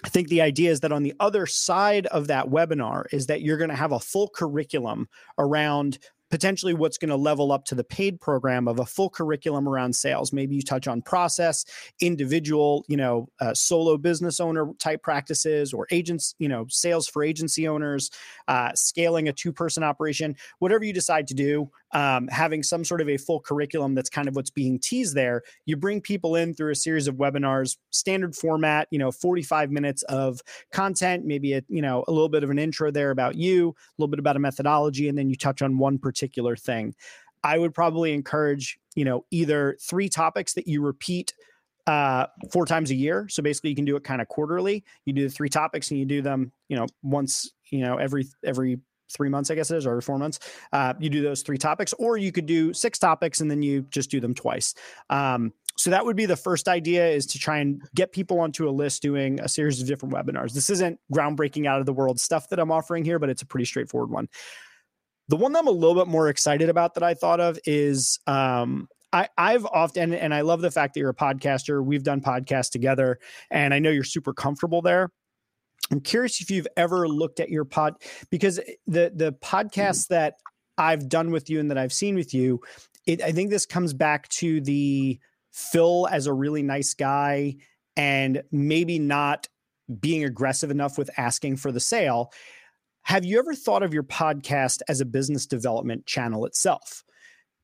I think the idea is that on the other side of that webinar is that you're going to have a full curriculum around potentially what's going to level up to the paid program of a full curriculum around sales. Maybe you touch on process individual you know uh, solo business owner type practices or agents you know sales for agency owners uh, scaling a two person operation whatever you decide to do um, having some sort of a full curriculum that's kind of what's being teased there. You bring people in through a series of webinars, standard format, you know, 45 minutes of content, maybe a, you know, a little bit of an intro there about you, a little bit about a methodology, and then you touch on one particular thing. I would probably encourage, you know, either three topics that you repeat uh, four times a year. So basically, you can do it kind of quarterly. You do the three topics and you do them, you know, once, you know, every every three months, I guess it is, or four months. Uh, you do those three topics, or you could do six topics and then you just do them twice. Um, so that would be the first idea is to try and get people onto a list doing a series of different webinars. This isn't groundbreaking out of the world stuff that I'm offering here, but it's a pretty straightforward one. The one that I'm a little bit more excited about that I thought of is um, I, I've often, and I love the fact that you're a podcaster. We've done podcasts together, and I know you're super comfortable there. I'm curious if you've ever looked at your pod because eh, the the mm-hmm. podcasts that I've done with you and that I've seen with you, it, I think this comes back to the Phil as a really nice guy and maybe not being aggressive enough with asking for the sale. Have you ever thought of your podcast as a business development channel itself?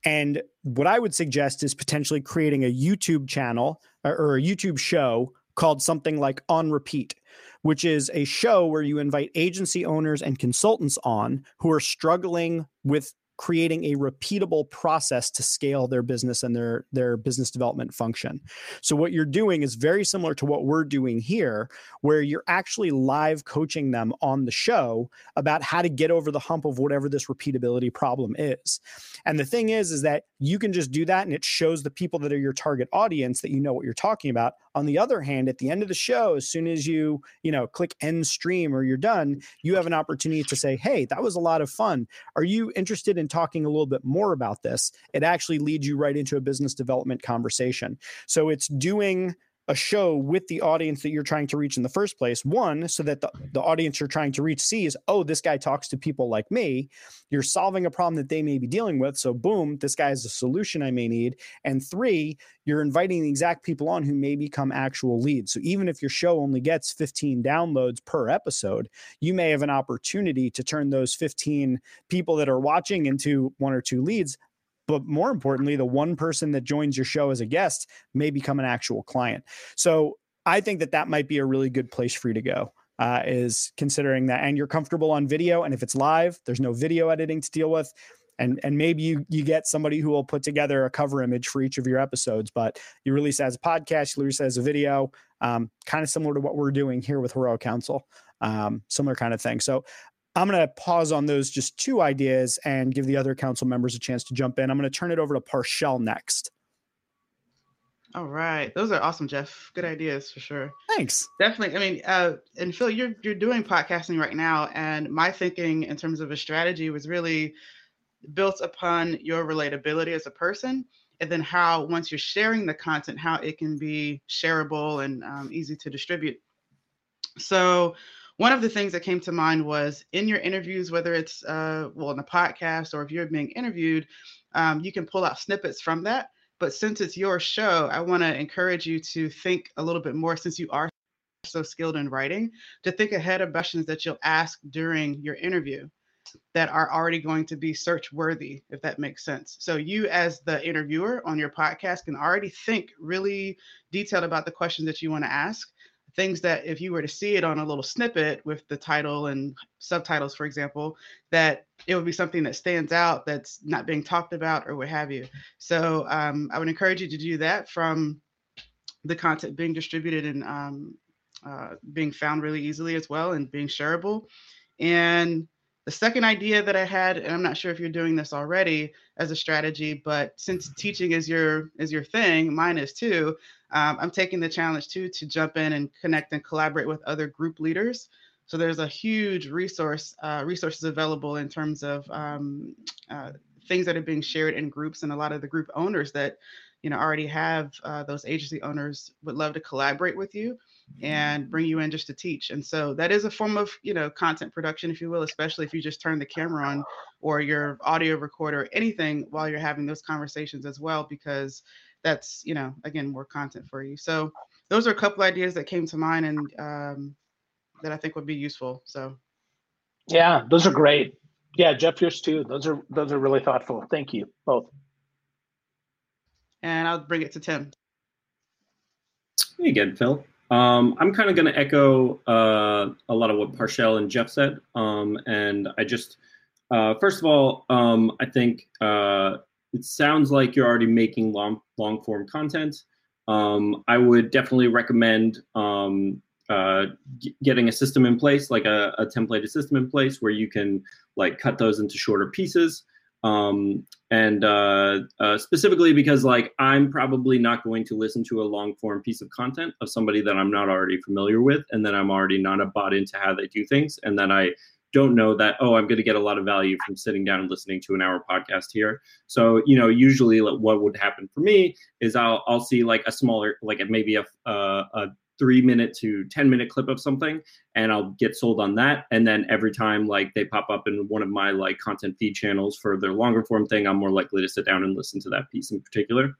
And what I would suggest is potentially creating a YouTube channel or, or a YouTube show called something like On Repeat which is a show where you invite agency owners and consultants on who are struggling with creating a repeatable process to scale their business and their their business development function. So what you're doing is very similar to what we're doing here where you're actually live coaching them on the show about how to get over the hump of whatever this repeatability problem is. And the thing is is that you can just do that and it shows the people that are your target audience that you know what you're talking about. On the other hand, at the end of the show as soon as you, you know, click end stream or you're done, you have an opportunity to say, "Hey, that was a lot of fun. Are you interested in talking a little bit more about this, it actually leads you right into a business development conversation. So it's doing a show with the audience that you're trying to reach in the first place. One, so that the, the audience you're trying to reach sees, oh, this guy talks to people like me. You're solving a problem that they may be dealing with. So, boom, this guy is a solution I may need. And three, you're inviting the exact people on who may become actual leads. So, even if your show only gets 15 downloads per episode, you may have an opportunity to turn those 15 people that are watching into one or two leads but more importantly, the one person that joins your show as a guest may become an actual client. So I think that that might be a really good place for you to go. Uh, is considering that, and you're comfortable on video, and if it's live, there's no video editing to deal with, and and maybe you you get somebody who will put together a cover image for each of your episodes, but you release as a podcast, you release as a video, um, kind of similar to what we're doing here with Hero Council, um, similar kind of thing. So I'm going to pause on those just two ideas and give the other council members a chance to jump in. I'm going to turn it over to Parchelle next. All right, those are awesome, Jeff. Good ideas for sure. Thanks. Definitely. I mean, uh, and Phil, you're you're doing podcasting right now, and my thinking in terms of a strategy was really built upon your relatability as a person, and then how once you're sharing the content, how it can be shareable and um, easy to distribute. So one of the things that came to mind was in your interviews, whether it's uh, well in the podcast or if you're being interviewed, um, you can pull out snippets from that. But since it's your show, I want to encourage you to think a little bit more since you are so skilled in writing, to think ahead of questions that you'll ask during your interview that are already going to be search worthy, if that makes sense. So, you as the interviewer on your podcast can already think really detailed about the questions that you want to ask. Things that, if you were to see it on a little snippet with the title and subtitles, for example, that it would be something that stands out that's not being talked about or what have you. So, um, I would encourage you to do that from the content being distributed and um, uh, being found really easily as well and being shareable. And the second idea that I had, and I'm not sure if you're doing this already as a strategy, but since teaching is your is your thing, mine is too. Um, I'm taking the challenge too to jump in and connect and collaborate with other group leaders. So there's a huge resource uh, resources available in terms of um, uh, things that are being shared in groups, and a lot of the group owners that you know already have uh, those agency owners would love to collaborate with you and bring you in just to teach. And so that is a form of, you know, content production, if you will, especially if you just turn the camera on or your audio recorder, anything while you're having those conversations as well, because that's, you know, again, more content for you. So those are a couple ideas that came to mind and um, that I think would be useful. So. Yeah, those are great. Yeah, Jeff, yours too. Those are those are really thoughtful. Thank you both. And I'll bring it to Tim. Hey again, Phil. Um, I'm kind of going to echo uh, a lot of what Parchelle and Jeff said. Um, and I just, uh, first of all, um, I think uh, it sounds like you're already making long, long form content. Um, I would definitely recommend um, uh, getting a system in place, like a, a templated system in place where you can like cut those into shorter pieces um, and uh, uh, specifically because like i'm probably not going to listen to a long form piece of content of somebody that i'm not already familiar with and then i'm already not a bought into how they do things and then i don't know that oh i'm going to get a lot of value from sitting down and listening to an hour podcast here. So you know usually like what would happen for me is i'll i'll see like a smaller like maybe a, a, a three minute to 10 minute clip of something and I'll get sold on that. And then every time like they pop up in one of my like content feed channels for their longer form thing, I'm more likely to sit down and listen to that piece in particular.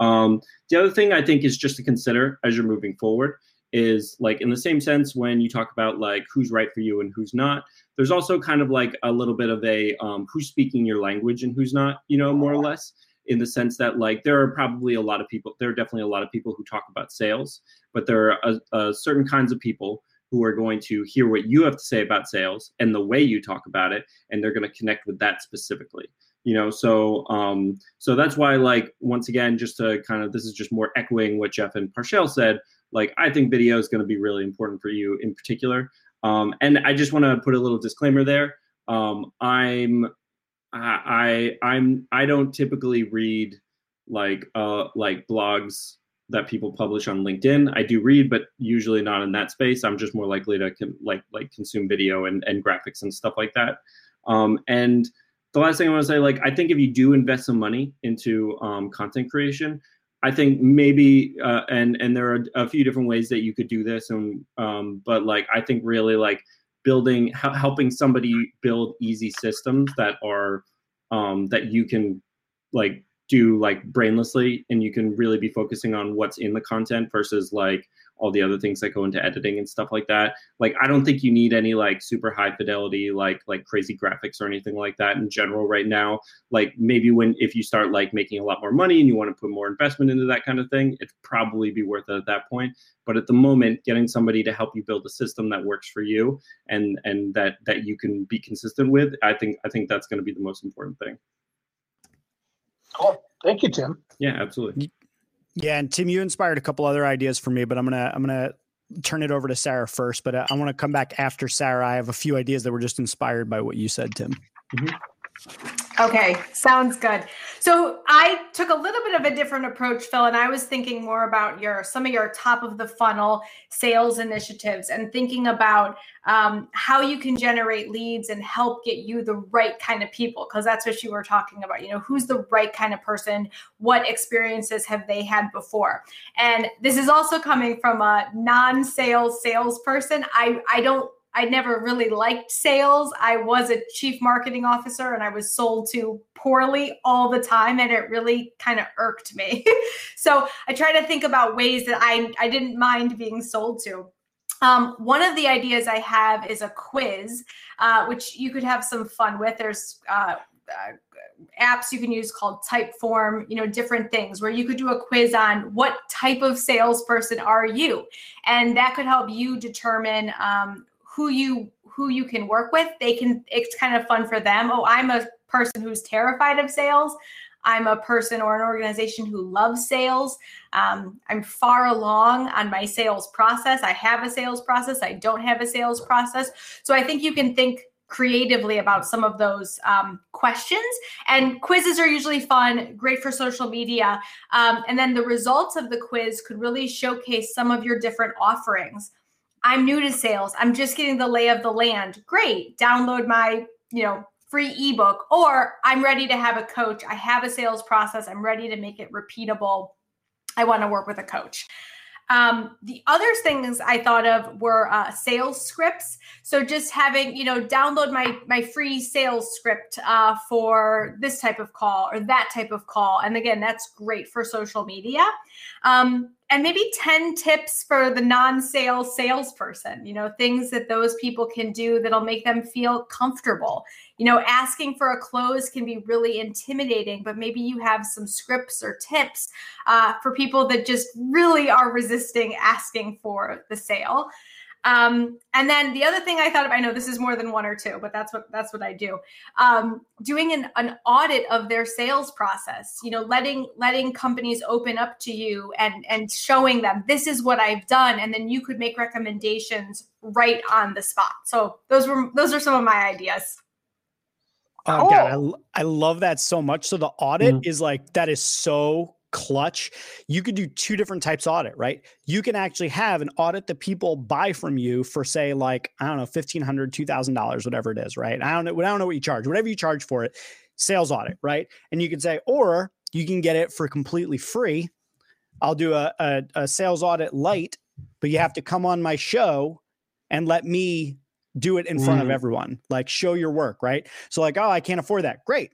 Um, the other thing I think is just to consider as you're moving forward is like in the same sense when you talk about like who's right for you and who's not there's also kind of like a little bit of a um, who's speaking your language and who's not you know more or less in the sense that like there are probably a lot of people there are definitely a lot of people who talk about sales but there are a, a certain kinds of people who are going to hear what you have to say about sales and the way you talk about it and they're going to connect with that specifically you know? So um so that's why like once again just to kind of this is just more echoing what jeff and Parchelle said like i think video is going to be really important for you in particular. Um and i just want to put a little disclaimer there. Um i'm I, I I'm I don't typically read like uh like blogs that people publish on LinkedIn. I do read, but usually not in that space. I'm just more likely to con- like like consume video and, and graphics and stuff like that. Um, and the last thing I want to say, like I think if you do invest some money into um, content creation, I think maybe uh, and and there are a few different ways that you could do this. And um, but like I think really like building helping somebody build easy systems that are um, that you can like do like brainlessly and you can really be focusing on what's in the content versus like all the other things that go into editing and stuff like that like i don't think you need any like super high fidelity like like crazy graphics or anything like that in general right now like maybe when if you start like making a lot more money and you want to put more investment into that kind of thing it'd probably be worth it at that point but at the moment getting somebody to help you build a system that works for you and and that that you can be consistent with i think i think that's going to be the most important thing Cool. Thank you, Tim. Yeah, absolutely. Yeah, and Tim, you inspired a couple other ideas for me, but I'm gonna I'm gonna turn it over to Sarah first. But uh, I want to come back after Sarah. I have a few ideas that were just inspired by what you said, Tim. Mm-hmm. Okay, sounds good. So I took a little bit of a different approach, Phil, and I was thinking more about your some of your top of the funnel sales initiatives and thinking about um, how you can generate leads and help get you the right kind of people because that's what you were talking about. You know, who's the right kind of person? What experiences have they had before? And this is also coming from a non-sales salesperson. I I don't I never really liked sales. I was a chief marketing officer and I was sold to poorly all the time and it really kind of irked me. so I try to think about ways that I, I didn't mind being sold to. Um, one of the ideas I have is a quiz, uh, which you could have some fun with. There's uh, uh, apps you can use called Typeform, you know, different things where you could do a quiz on what type of salesperson are you, and that could help you determine um, who you who you can work with. They can. It's kind of fun for them. Oh, I'm a person who's terrified of sales. I'm a person or an organization who loves sales. Um, I'm far along on my sales process. I have a sales process. I don't have a sales process. So I think you can think creatively about some of those um, questions. And quizzes are usually fun, great for social media. Um, and then the results of the quiz could really showcase some of your different offerings. I'm new to sales. I'm just getting the lay of the land. Great. Download my, you know, free ebook or I'm ready to have a coach. I have a sales process. I'm ready to make it repeatable. I want to work with a coach. Um, the other things I thought of were uh, sales scripts. So just having, you know, download my my free sales script uh, for this type of call or that type of call. And again, that's great for social media. Um, and maybe 10 tips for the non-sales salesperson you know things that those people can do that'll make them feel comfortable. You know asking for a close can be really intimidating but maybe you have some scripts or tips uh, for people that just really are resisting asking for the sale um, and then the other thing I thought of, I know this is more than one or two, but that's what that's what I do. Um, doing an, an audit of their sales process, you know, letting letting companies open up to you and and showing them this is what I've done, and then you could make recommendations right on the spot. So those were those are some of my ideas. Oh, God, I, I love that so much. So the audit mm-hmm. is like that is so clutch you could do two different types of audit right? You can actually have an audit that people buy from you for say like i don't know $1500 $2000 whatever it is right? I don't know i don't know what you charge whatever you charge for it sales audit right? And you can say or you can get it for completely free. I'll do a, a, a sales audit light but you have to come on my show and let me do it in front mm. of everyone like show your work right? So like oh i can't afford that. Great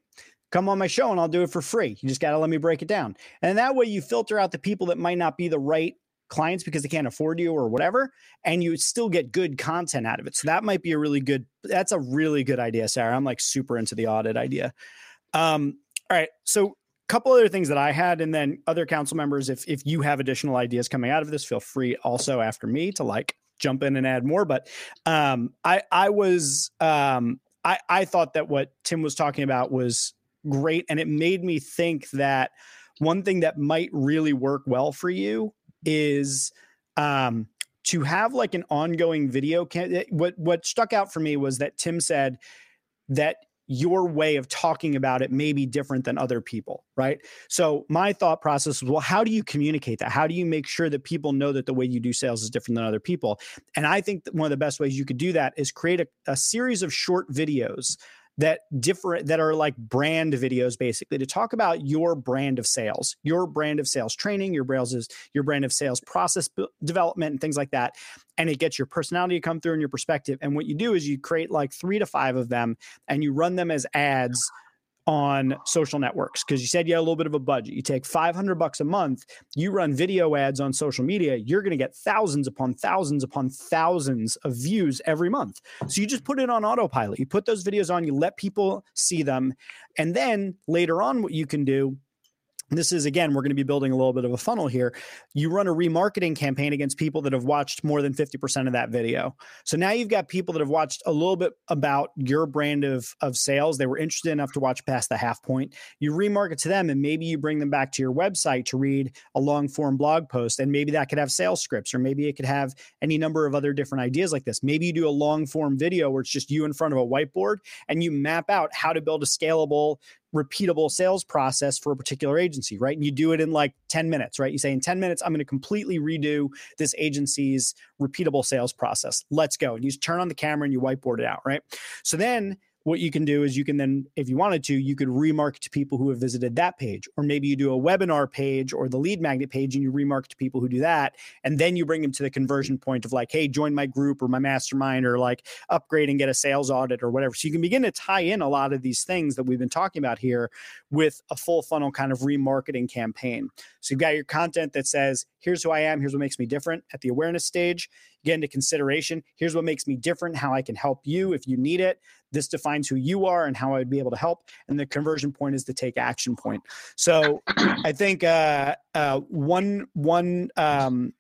come on my show and I'll do it for free. You just got to let me break it down. And that way you filter out the people that might not be the right clients because they can't afford you or whatever and you still get good content out of it. So that might be a really good that's a really good idea, Sarah. I'm like super into the audit idea. Um all right. So a couple other things that I had, and then other council members, if if you have additional ideas coming out of this, feel free also after me to like jump in and add more. But um, I I was um, I I thought that what Tim was talking about was great. And it made me think that one thing that might really work well for you is um, to have like an ongoing video. Can- what what stuck out for me was that Tim said that your way of talking about it may be different than other people, right? So my thought process was, well, how do you communicate that? How do you make sure that people know that the way you do sales is different than other people? And I think that one of the best ways you could do that is create a, a series of short videos that different that are like brand videos basically to talk about your brand of sales your brand of sales training your brand your brand of sales process development and things like that and it gets your personality to come through and your perspective and what you do is you create like three to five of them and you run them as ads on social networks because you said you had a little bit of a budget. You take 500 bucks a month, you run video ads on social media, you're going to get thousands upon thousands upon thousands of views every month. So you just put it on autopilot. You put those videos on, you let people see them. And then later on, what you can do this is again we're going to be building a little bit of a funnel here. You run a remarketing campaign against people that have watched more than 50% of that video. So now you've got people that have watched a little bit about your brand of of sales. They were interested enough to watch past the half point. You remarket to them and maybe you bring them back to your website to read a long form blog post and maybe that could have sales scripts or maybe it could have any number of other different ideas like this. Maybe you do a long form video where it's just you in front of a whiteboard and you map out how to build a scalable repeatable sales process for a particular agency, right? And you do it in like 10 minutes, right? You say, in 10 minutes, I'm going to completely redo this agency's repeatable sales process. Let's go. And you turn on the camera and you whiteboard it out, right? So then what you can do is you can then, if you wanted to, you could remarket to people who have visited that page. Or maybe you do a webinar page or the lead magnet page and you remarket to people who do that. And then you bring them to the conversion point of like, hey, join my group or my mastermind or like upgrade and get a sales audit or whatever. So you can begin to tie in a lot of these things that we've been talking about here with a full funnel kind of remarketing campaign. So you've got your content that says, here's who I am, here's what makes me different at the awareness stage. Get into consideration. Here's what makes me different, how I can help you if you need it. This defines who you are and how I'd be able to help. And the conversion point is the take action point. So I think uh, uh, one one um,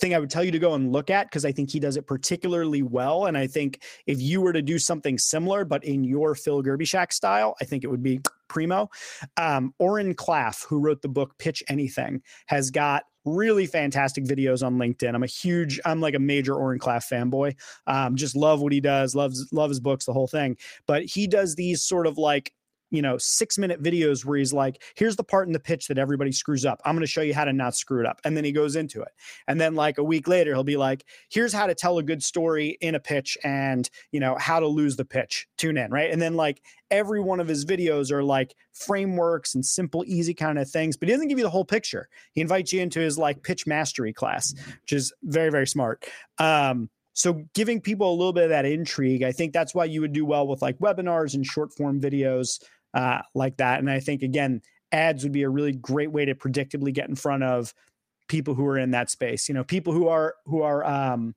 thing I would tell you to go and look at because I think he does it particularly well. And I think if you were to do something similar, but in your Phil Gerbyshak style, I think it would be primo. Um, Oren Klaff, who wrote the book Pitch Anything, has got really fantastic videos on LinkedIn. I'm a huge, I'm like a major Oren Klaff fanboy. Um, just love what he does, loves love his books, the whole thing. But he does these sort of like you know, six minute videos where he's like, here's the part in the pitch that everybody screws up. I'm going to show you how to not screw it up. And then he goes into it. And then, like, a week later, he'll be like, here's how to tell a good story in a pitch and, you know, how to lose the pitch. Tune in. Right. And then, like, every one of his videos are like frameworks and simple, easy kind of things, but he doesn't give you the whole picture. He invites you into his like pitch mastery class, which is very, very smart. Um, so giving people a little bit of that intrigue, I think that's why you would do well with like webinars and short form videos uh, like that. And I think again, ads would be a really great way to predictably get in front of people who are in that space. You know, people who are who are um,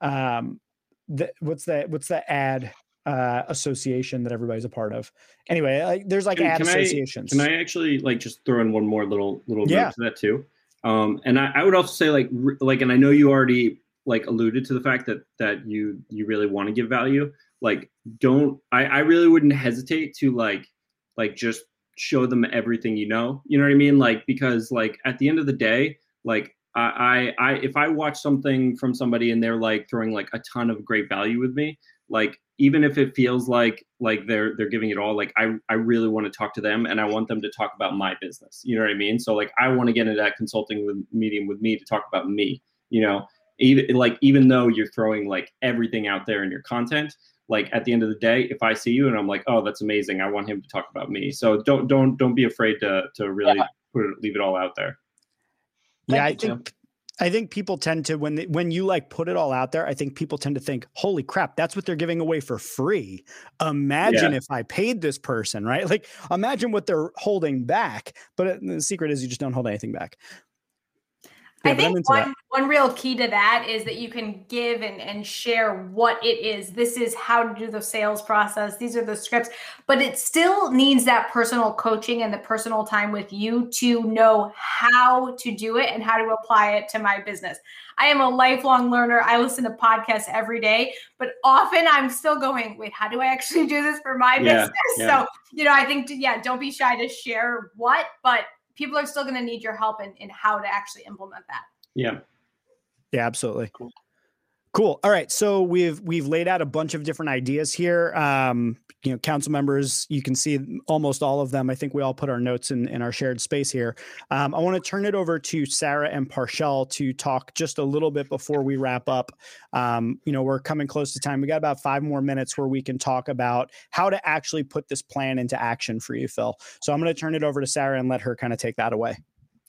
um, the, what's that? What's the ad uh, association that everybody's a part of? Anyway, like, there's like can, ad can associations. I, can I actually like just throw in one more little little yeah. to that too? Um, and I, I would also say like like, and I know you already like alluded to the fact that that you you really want to give value like don't I, I really wouldn't hesitate to like like just show them everything you know you know what i mean like because like at the end of the day like I, I, if I watch something from somebody and they're like throwing like a ton of great value with me, like even if it feels like like they're they're giving it all, like I I really want to talk to them and I want them to talk about my business. You know what I mean? So like I want to get into that consulting with medium with me to talk about me. You know, even like even though you're throwing like everything out there in your content, like at the end of the day if i see you and i'm like oh that's amazing i want him to talk about me so don't don't don't be afraid to to really yeah. put it leave it all out there yeah i think I think people tend to when they, when you like put it all out there. I think people tend to think, "Holy crap, that's what they're giving away for free." Imagine yeah. if I paid this person, right? Like, imagine what they're holding back. But uh, the secret is you just don't hold anything back. I think one, one real key to that is that you can give and, and share what it is. This is how to do the sales process. These are the scripts, but it still needs that personal coaching and the personal time with you to know how to do it and how to apply it to my business. I am a lifelong learner. I listen to podcasts every day, but often I'm still going, wait, how do I actually do this for my yeah, business? Yeah. So, you know, I think, yeah, don't be shy to share what, but people are still going to need your help in, in how to actually implement that. Yeah. Yeah, absolutely. Cool. Cool. All right. So we've we've laid out a bunch of different ideas here. Um, you know, council members, you can see almost all of them. I think we all put our notes in, in our shared space here. Um, I want to turn it over to Sarah and Parchelle to talk just a little bit before we wrap up. Um, you know, we're coming close to time. We got about five more minutes where we can talk about how to actually put this plan into action for you, Phil. So I'm going to turn it over to Sarah and let her kind of take that away.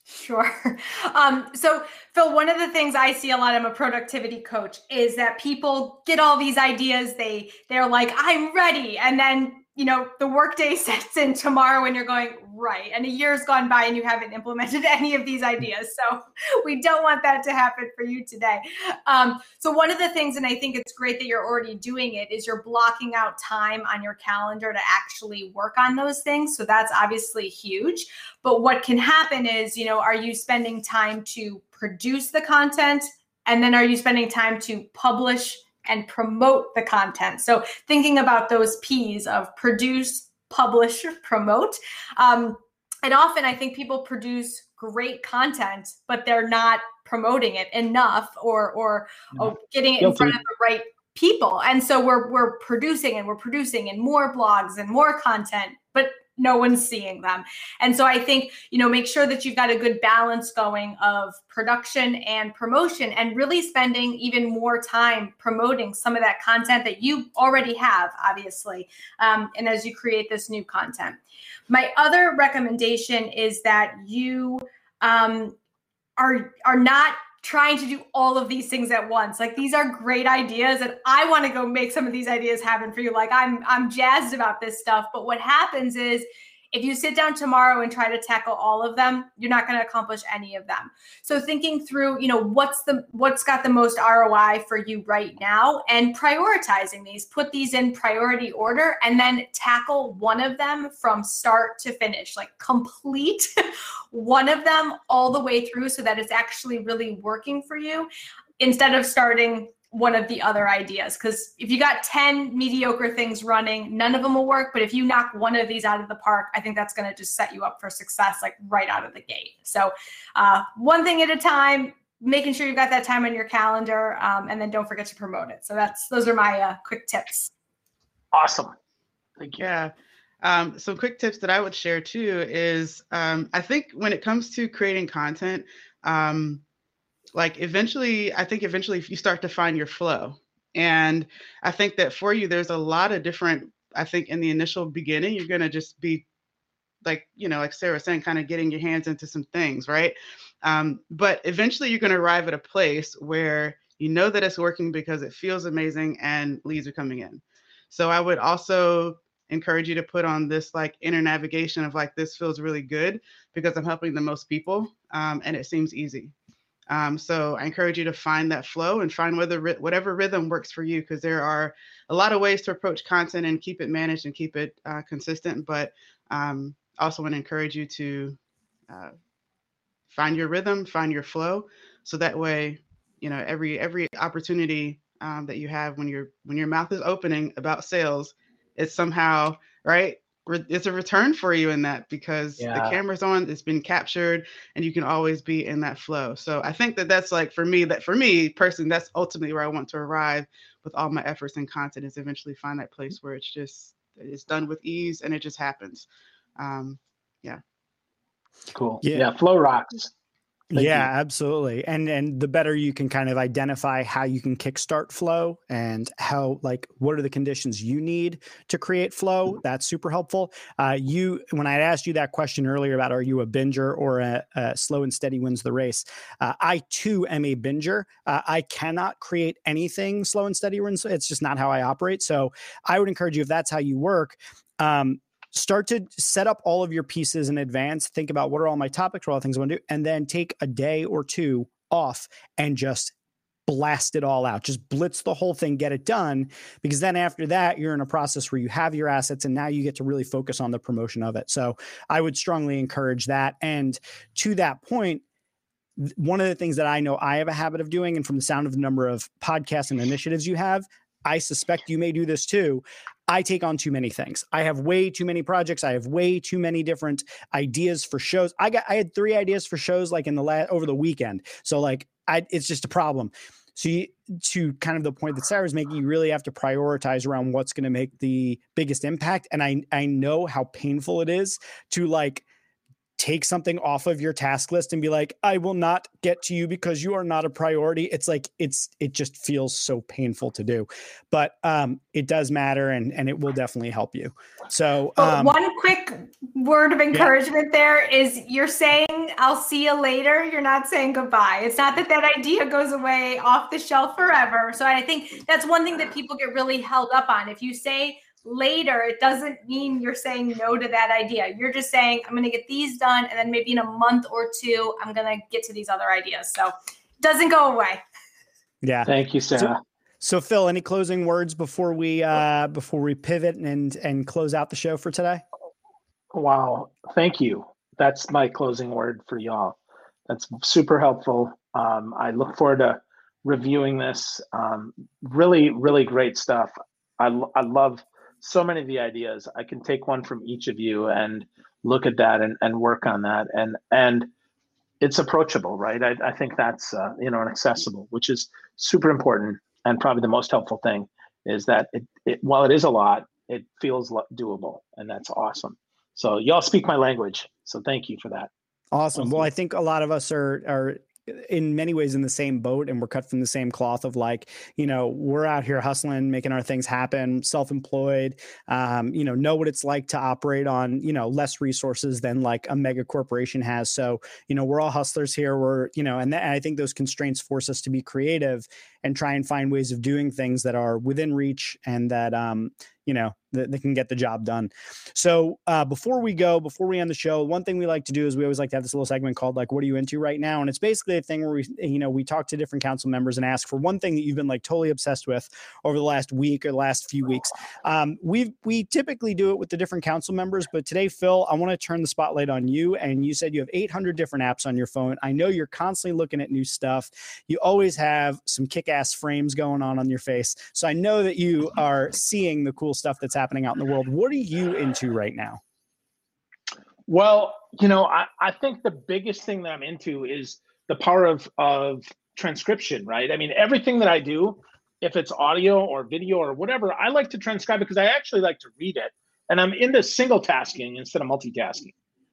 Sure. Um, so, Phil, one of the things I see a lot, I'm a productivity coach, is that people get all these ideas. They they're like, I'm ready, and then you know, the workday sets in tomorrow and you're going, right. And a year's gone by and you haven't implemented any of these ideas. So we don't want that to happen for you today. Um, so, one of the things, and I think it's great that you're already doing it, is you're blocking out time on your calendar to actually work on those things. So, that's obviously huge. But what can happen is, you know, are you spending time to produce the content? And then are you spending time to publish and promote the content. So thinking about those P's of produce, publish, promote. Um, and often I think people produce great content, but they're not promoting it enough or or, or getting it in front of the right people. And so we're we're producing and we're producing and more blogs and more content, but no one's seeing them. And so I think, you know, make sure that you've got a good balance going of production and promotion and really spending even more time promoting some of that content that you already have, obviously. Um, and as you create this new content. My other recommendation is that you um, are are not trying to do all of these things at once. Like these are great ideas and I want to go make some of these ideas happen for you. Like I'm I'm jazzed about this stuff, but what happens is if you sit down tomorrow and try to tackle all of them you're not going to accomplish any of them. So thinking through you know what's the what's got the most roi for you right now and prioritizing these put these in priority order and then tackle one of them from start to finish like complete one of them all the way through so that it's actually really working for you instead of starting one of the other ideas because if you got 10 mediocre things running none of them will work but if you knock one of these out of the park i think that's going to just set you up for success like right out of the gate. So uh, one thing at a time making sure you've got that time on your calendar um, and then don't forget to promote it. So that's those are my uh, quick tips. Awesome. Thank you. Yeah. Um, some quick tips that i would share too is um, i think when it comes to creating content um, like eventually i think eventually you start to find your flow. And i think that for you there's a lot of different i think in the initial beginning you're going to just be like you know like sarah saying kind of getting your hands into some things right? Um, but eventually you're going to arrive at a place where you know that it's working because it feels amazing and leads are coming in. So i would also encourage you to put on this like inner navigation of like this feels really good because i'm helping the most people um, and it seems easy um, so I encourage you to find that flow and find whether whatever rhythm works for you, because there are a lot of ways to approach content and keep it managed and keep it uh, consistent. But um, also want to encourage you to uh, find your rhythm, find your flow, so that way, you know, every every opportunity um, that you have when your when your mouth is opening about sales, it's somehow right it's a return for you in that because yeah. the camera's on it's been captured and you can always be in that flow. So i think that that's like for me that for me personally that's ultimately where i want to arrive with all my efforts and content is eventually find that place where it's just it's done with ease and it just happens. Um yeah. Cool. Yeah, yeah flow rocks Thank yeah, you. absolutely. And and the better you can kind of identify how you can kickstart flow and how like what are the conditions you need to create flow, mm-hmm. that's super helpful. Uh, you when I asked you that question earlier about are you a binger or a, a slow and steady wins the race, uh, I too am a binger. Uh, I cannot create anything slow and steady wins. It's just not how I operate. So I would encourage you if that's how you work. Um, start to set up all of your pieces in advance. Think about what are all my topics, what are all things I want to do, and then take a day or two off and just blast it all out. Just blitz the whole thing, get it done. Because then after that, you're in a process where you have your assets and now you get to really focus on the promotion of it. So I would strongly encourage that. And to that point, one of the things that I know I have a habit of doing, and from the sound of the number of podcasts and initiatives you have, I suspect you may do this too. I take on too many things. I have way too many projects. I have way too many different ideas for shows. I got I had three ideas for shows like in the last over the weekend. So like I it's just a problem. So you, to kind of the point that Sarah Sarah's making, you really have to prioritize around what's going to make the biggest impact. And I I know how painful it is to like take something off of your task list and be like i will not get to you because you are not a priority. It's like it's it just feels so painful to do but um it does matter and and it will definitely help you. So um, one quick word of encouragement yeah. there is you're saying i'll see you later. You're not saying goodbye. It's not that that idea goes away off the shelf forever. So i think that's one thing that people get really held up on. If you say later, it doesn't mean you're saying no to that idea. You're just saying, I'm going to get these done. And then maybe in a month or two, I'm going to get to these other ideas. So it doesn't go away. Yeah. Thank you, Sarah. So, so Phil, any closing words before we uh before we pivot and and close out the show for today? Wow. Thank you. That's my closing word for y'all. That's super helpful. Um, I look forward to reviewing this. Um, really, really great stuff. I, I love so many of the ideas. I can take one from each of you and look at that and, and work on that. And and it's approachable, right? I, I think that's uh, you know accessible, which is super important and probably the most helpful thing is that it, it while it is a lot, it feels doable, and that's awesome. So y'all speak my language. So thank you for that. Awesome. awesome. Well, I think a lot of us are are in many ways in the same boat and we're cut from the same cloth of like you know we're out here hustling making our things happen self-employed um, you know know what it's like to operate on you know less resources than like a mega corporation has. So you know we're all hustlers here. We're you know and, th- and i think those constraints force us to be creative and try and find ways of doing things that are within reach and that um, you know that, that can get the job done. So uh, before we go, before we end the show, one thing we like to do is we always like to have this little segment called like, "What are you into right now?" And it's basically a thing where we, you know, we talk to different council members and ask for one thing that you've been like totally obsessed with over the last week or last few weeks. Um, we we typically do it with the different council members, but today, Phil, I want to turn the spotlight on you. And you said you have 800 different apps on your phone. I know you're constantly looking at new stuff. You always have some kick-ass frames going on on your face, so I know that you are seeing the cool stuff that's happening out in the world. What are you into right now? Well, you know, I, I think the biggest thing that I'm into is the power of of transcription, right? I mean, everything that I do, if it's audio or video or whatever, I like to transcribe because I actually like to read it. And I'm into single tasking instead of multitasking,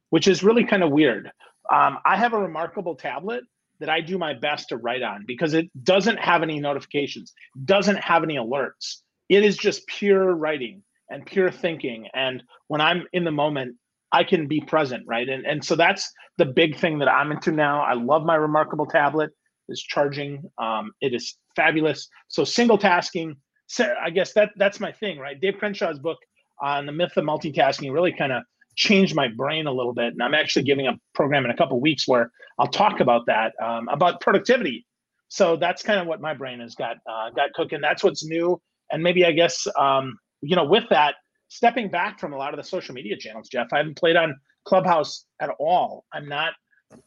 which is really kind of weird. Um, I have a remarkable tablet that I do my best to write on because it doesn't have any notifications, doesn't have any alerts. It is just pure writing and pure thinking. And when I'm in the moment, I can be present, right? And and so that's the big thing that I'm into now. I love my remarkable tablet. It's charging. Um, it is fabulous. So single tasking. So I guess that that's my thing, right? Dave Crenshaw's book on the myth of multitasking really kind of changed my brain a little bit. And I'm actually giving a program in a couple weeks where I'll talk about that, um, about productivity. So that's kind of what my brain has got uh, got cooking. That's what's new. And maybe I guess um, you know, with that, stepping back from a lot of the social media channels, Jeff, I haven't played on Clubhouse at all. I'm not.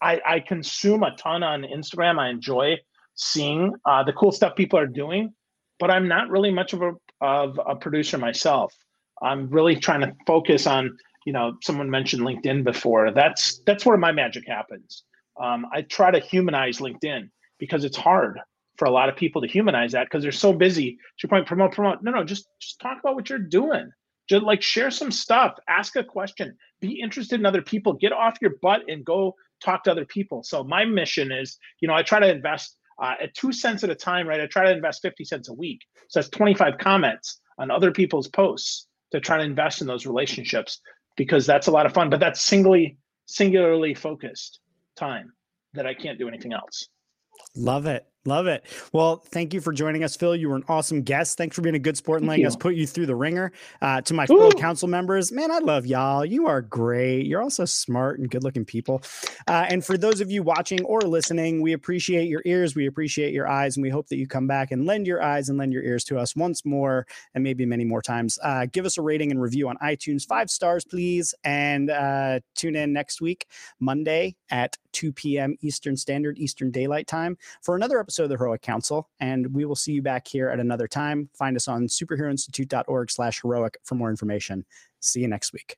I, I consume a ton on Instagram. I enjoy seeing uh, the cool stuff people are doing, but I'm not really much of a of a producer myself. I'm really trying to focus on. You know, someone mentioned LinkedIn before. That's that's where my magic happens. Um, I try to humanize LinkedIn because it's hard for a lot of people to humanize that because they're so busy. To point, promote, promote. No, no, just just talk about what you're doing. Just like share some stuff, ask a question, be interested in other people, get off your butt and go talk to other people. So my mission is, you know, I try to invest uh, at two cents at a time, right? I try to invest 50 cents a week. So that's 25 comments on other people's posts to try to invest in those relationships because that's a lot of fun. But that's singly, singularly focused time that I can't do anything else. Love it. Love it. Well, thank you for joining us, Phil. You were an awesome guest. Thanks for being a good sport and letting us put you through the ringer. Uh, to my fellow council members, man, I love y'all. You are great. You're also smart and good looking people. Uh, and for those of you watching or listening, we appreciate your ears. We appreciate your eyes. And we hope that you come back and lend your eyes and lend your ears to us once more and maybe many more times. Uh, give us a rating and review on iTunes, five stars, please. And uh, tune in next week, Monday at 2 p.m. Eastern Standard, Eastern Daylight Time for another episode of the Heroic Council. And we will see you back here at another time. Find us on superheroinstitute.org slash heroic for more information. See you next week.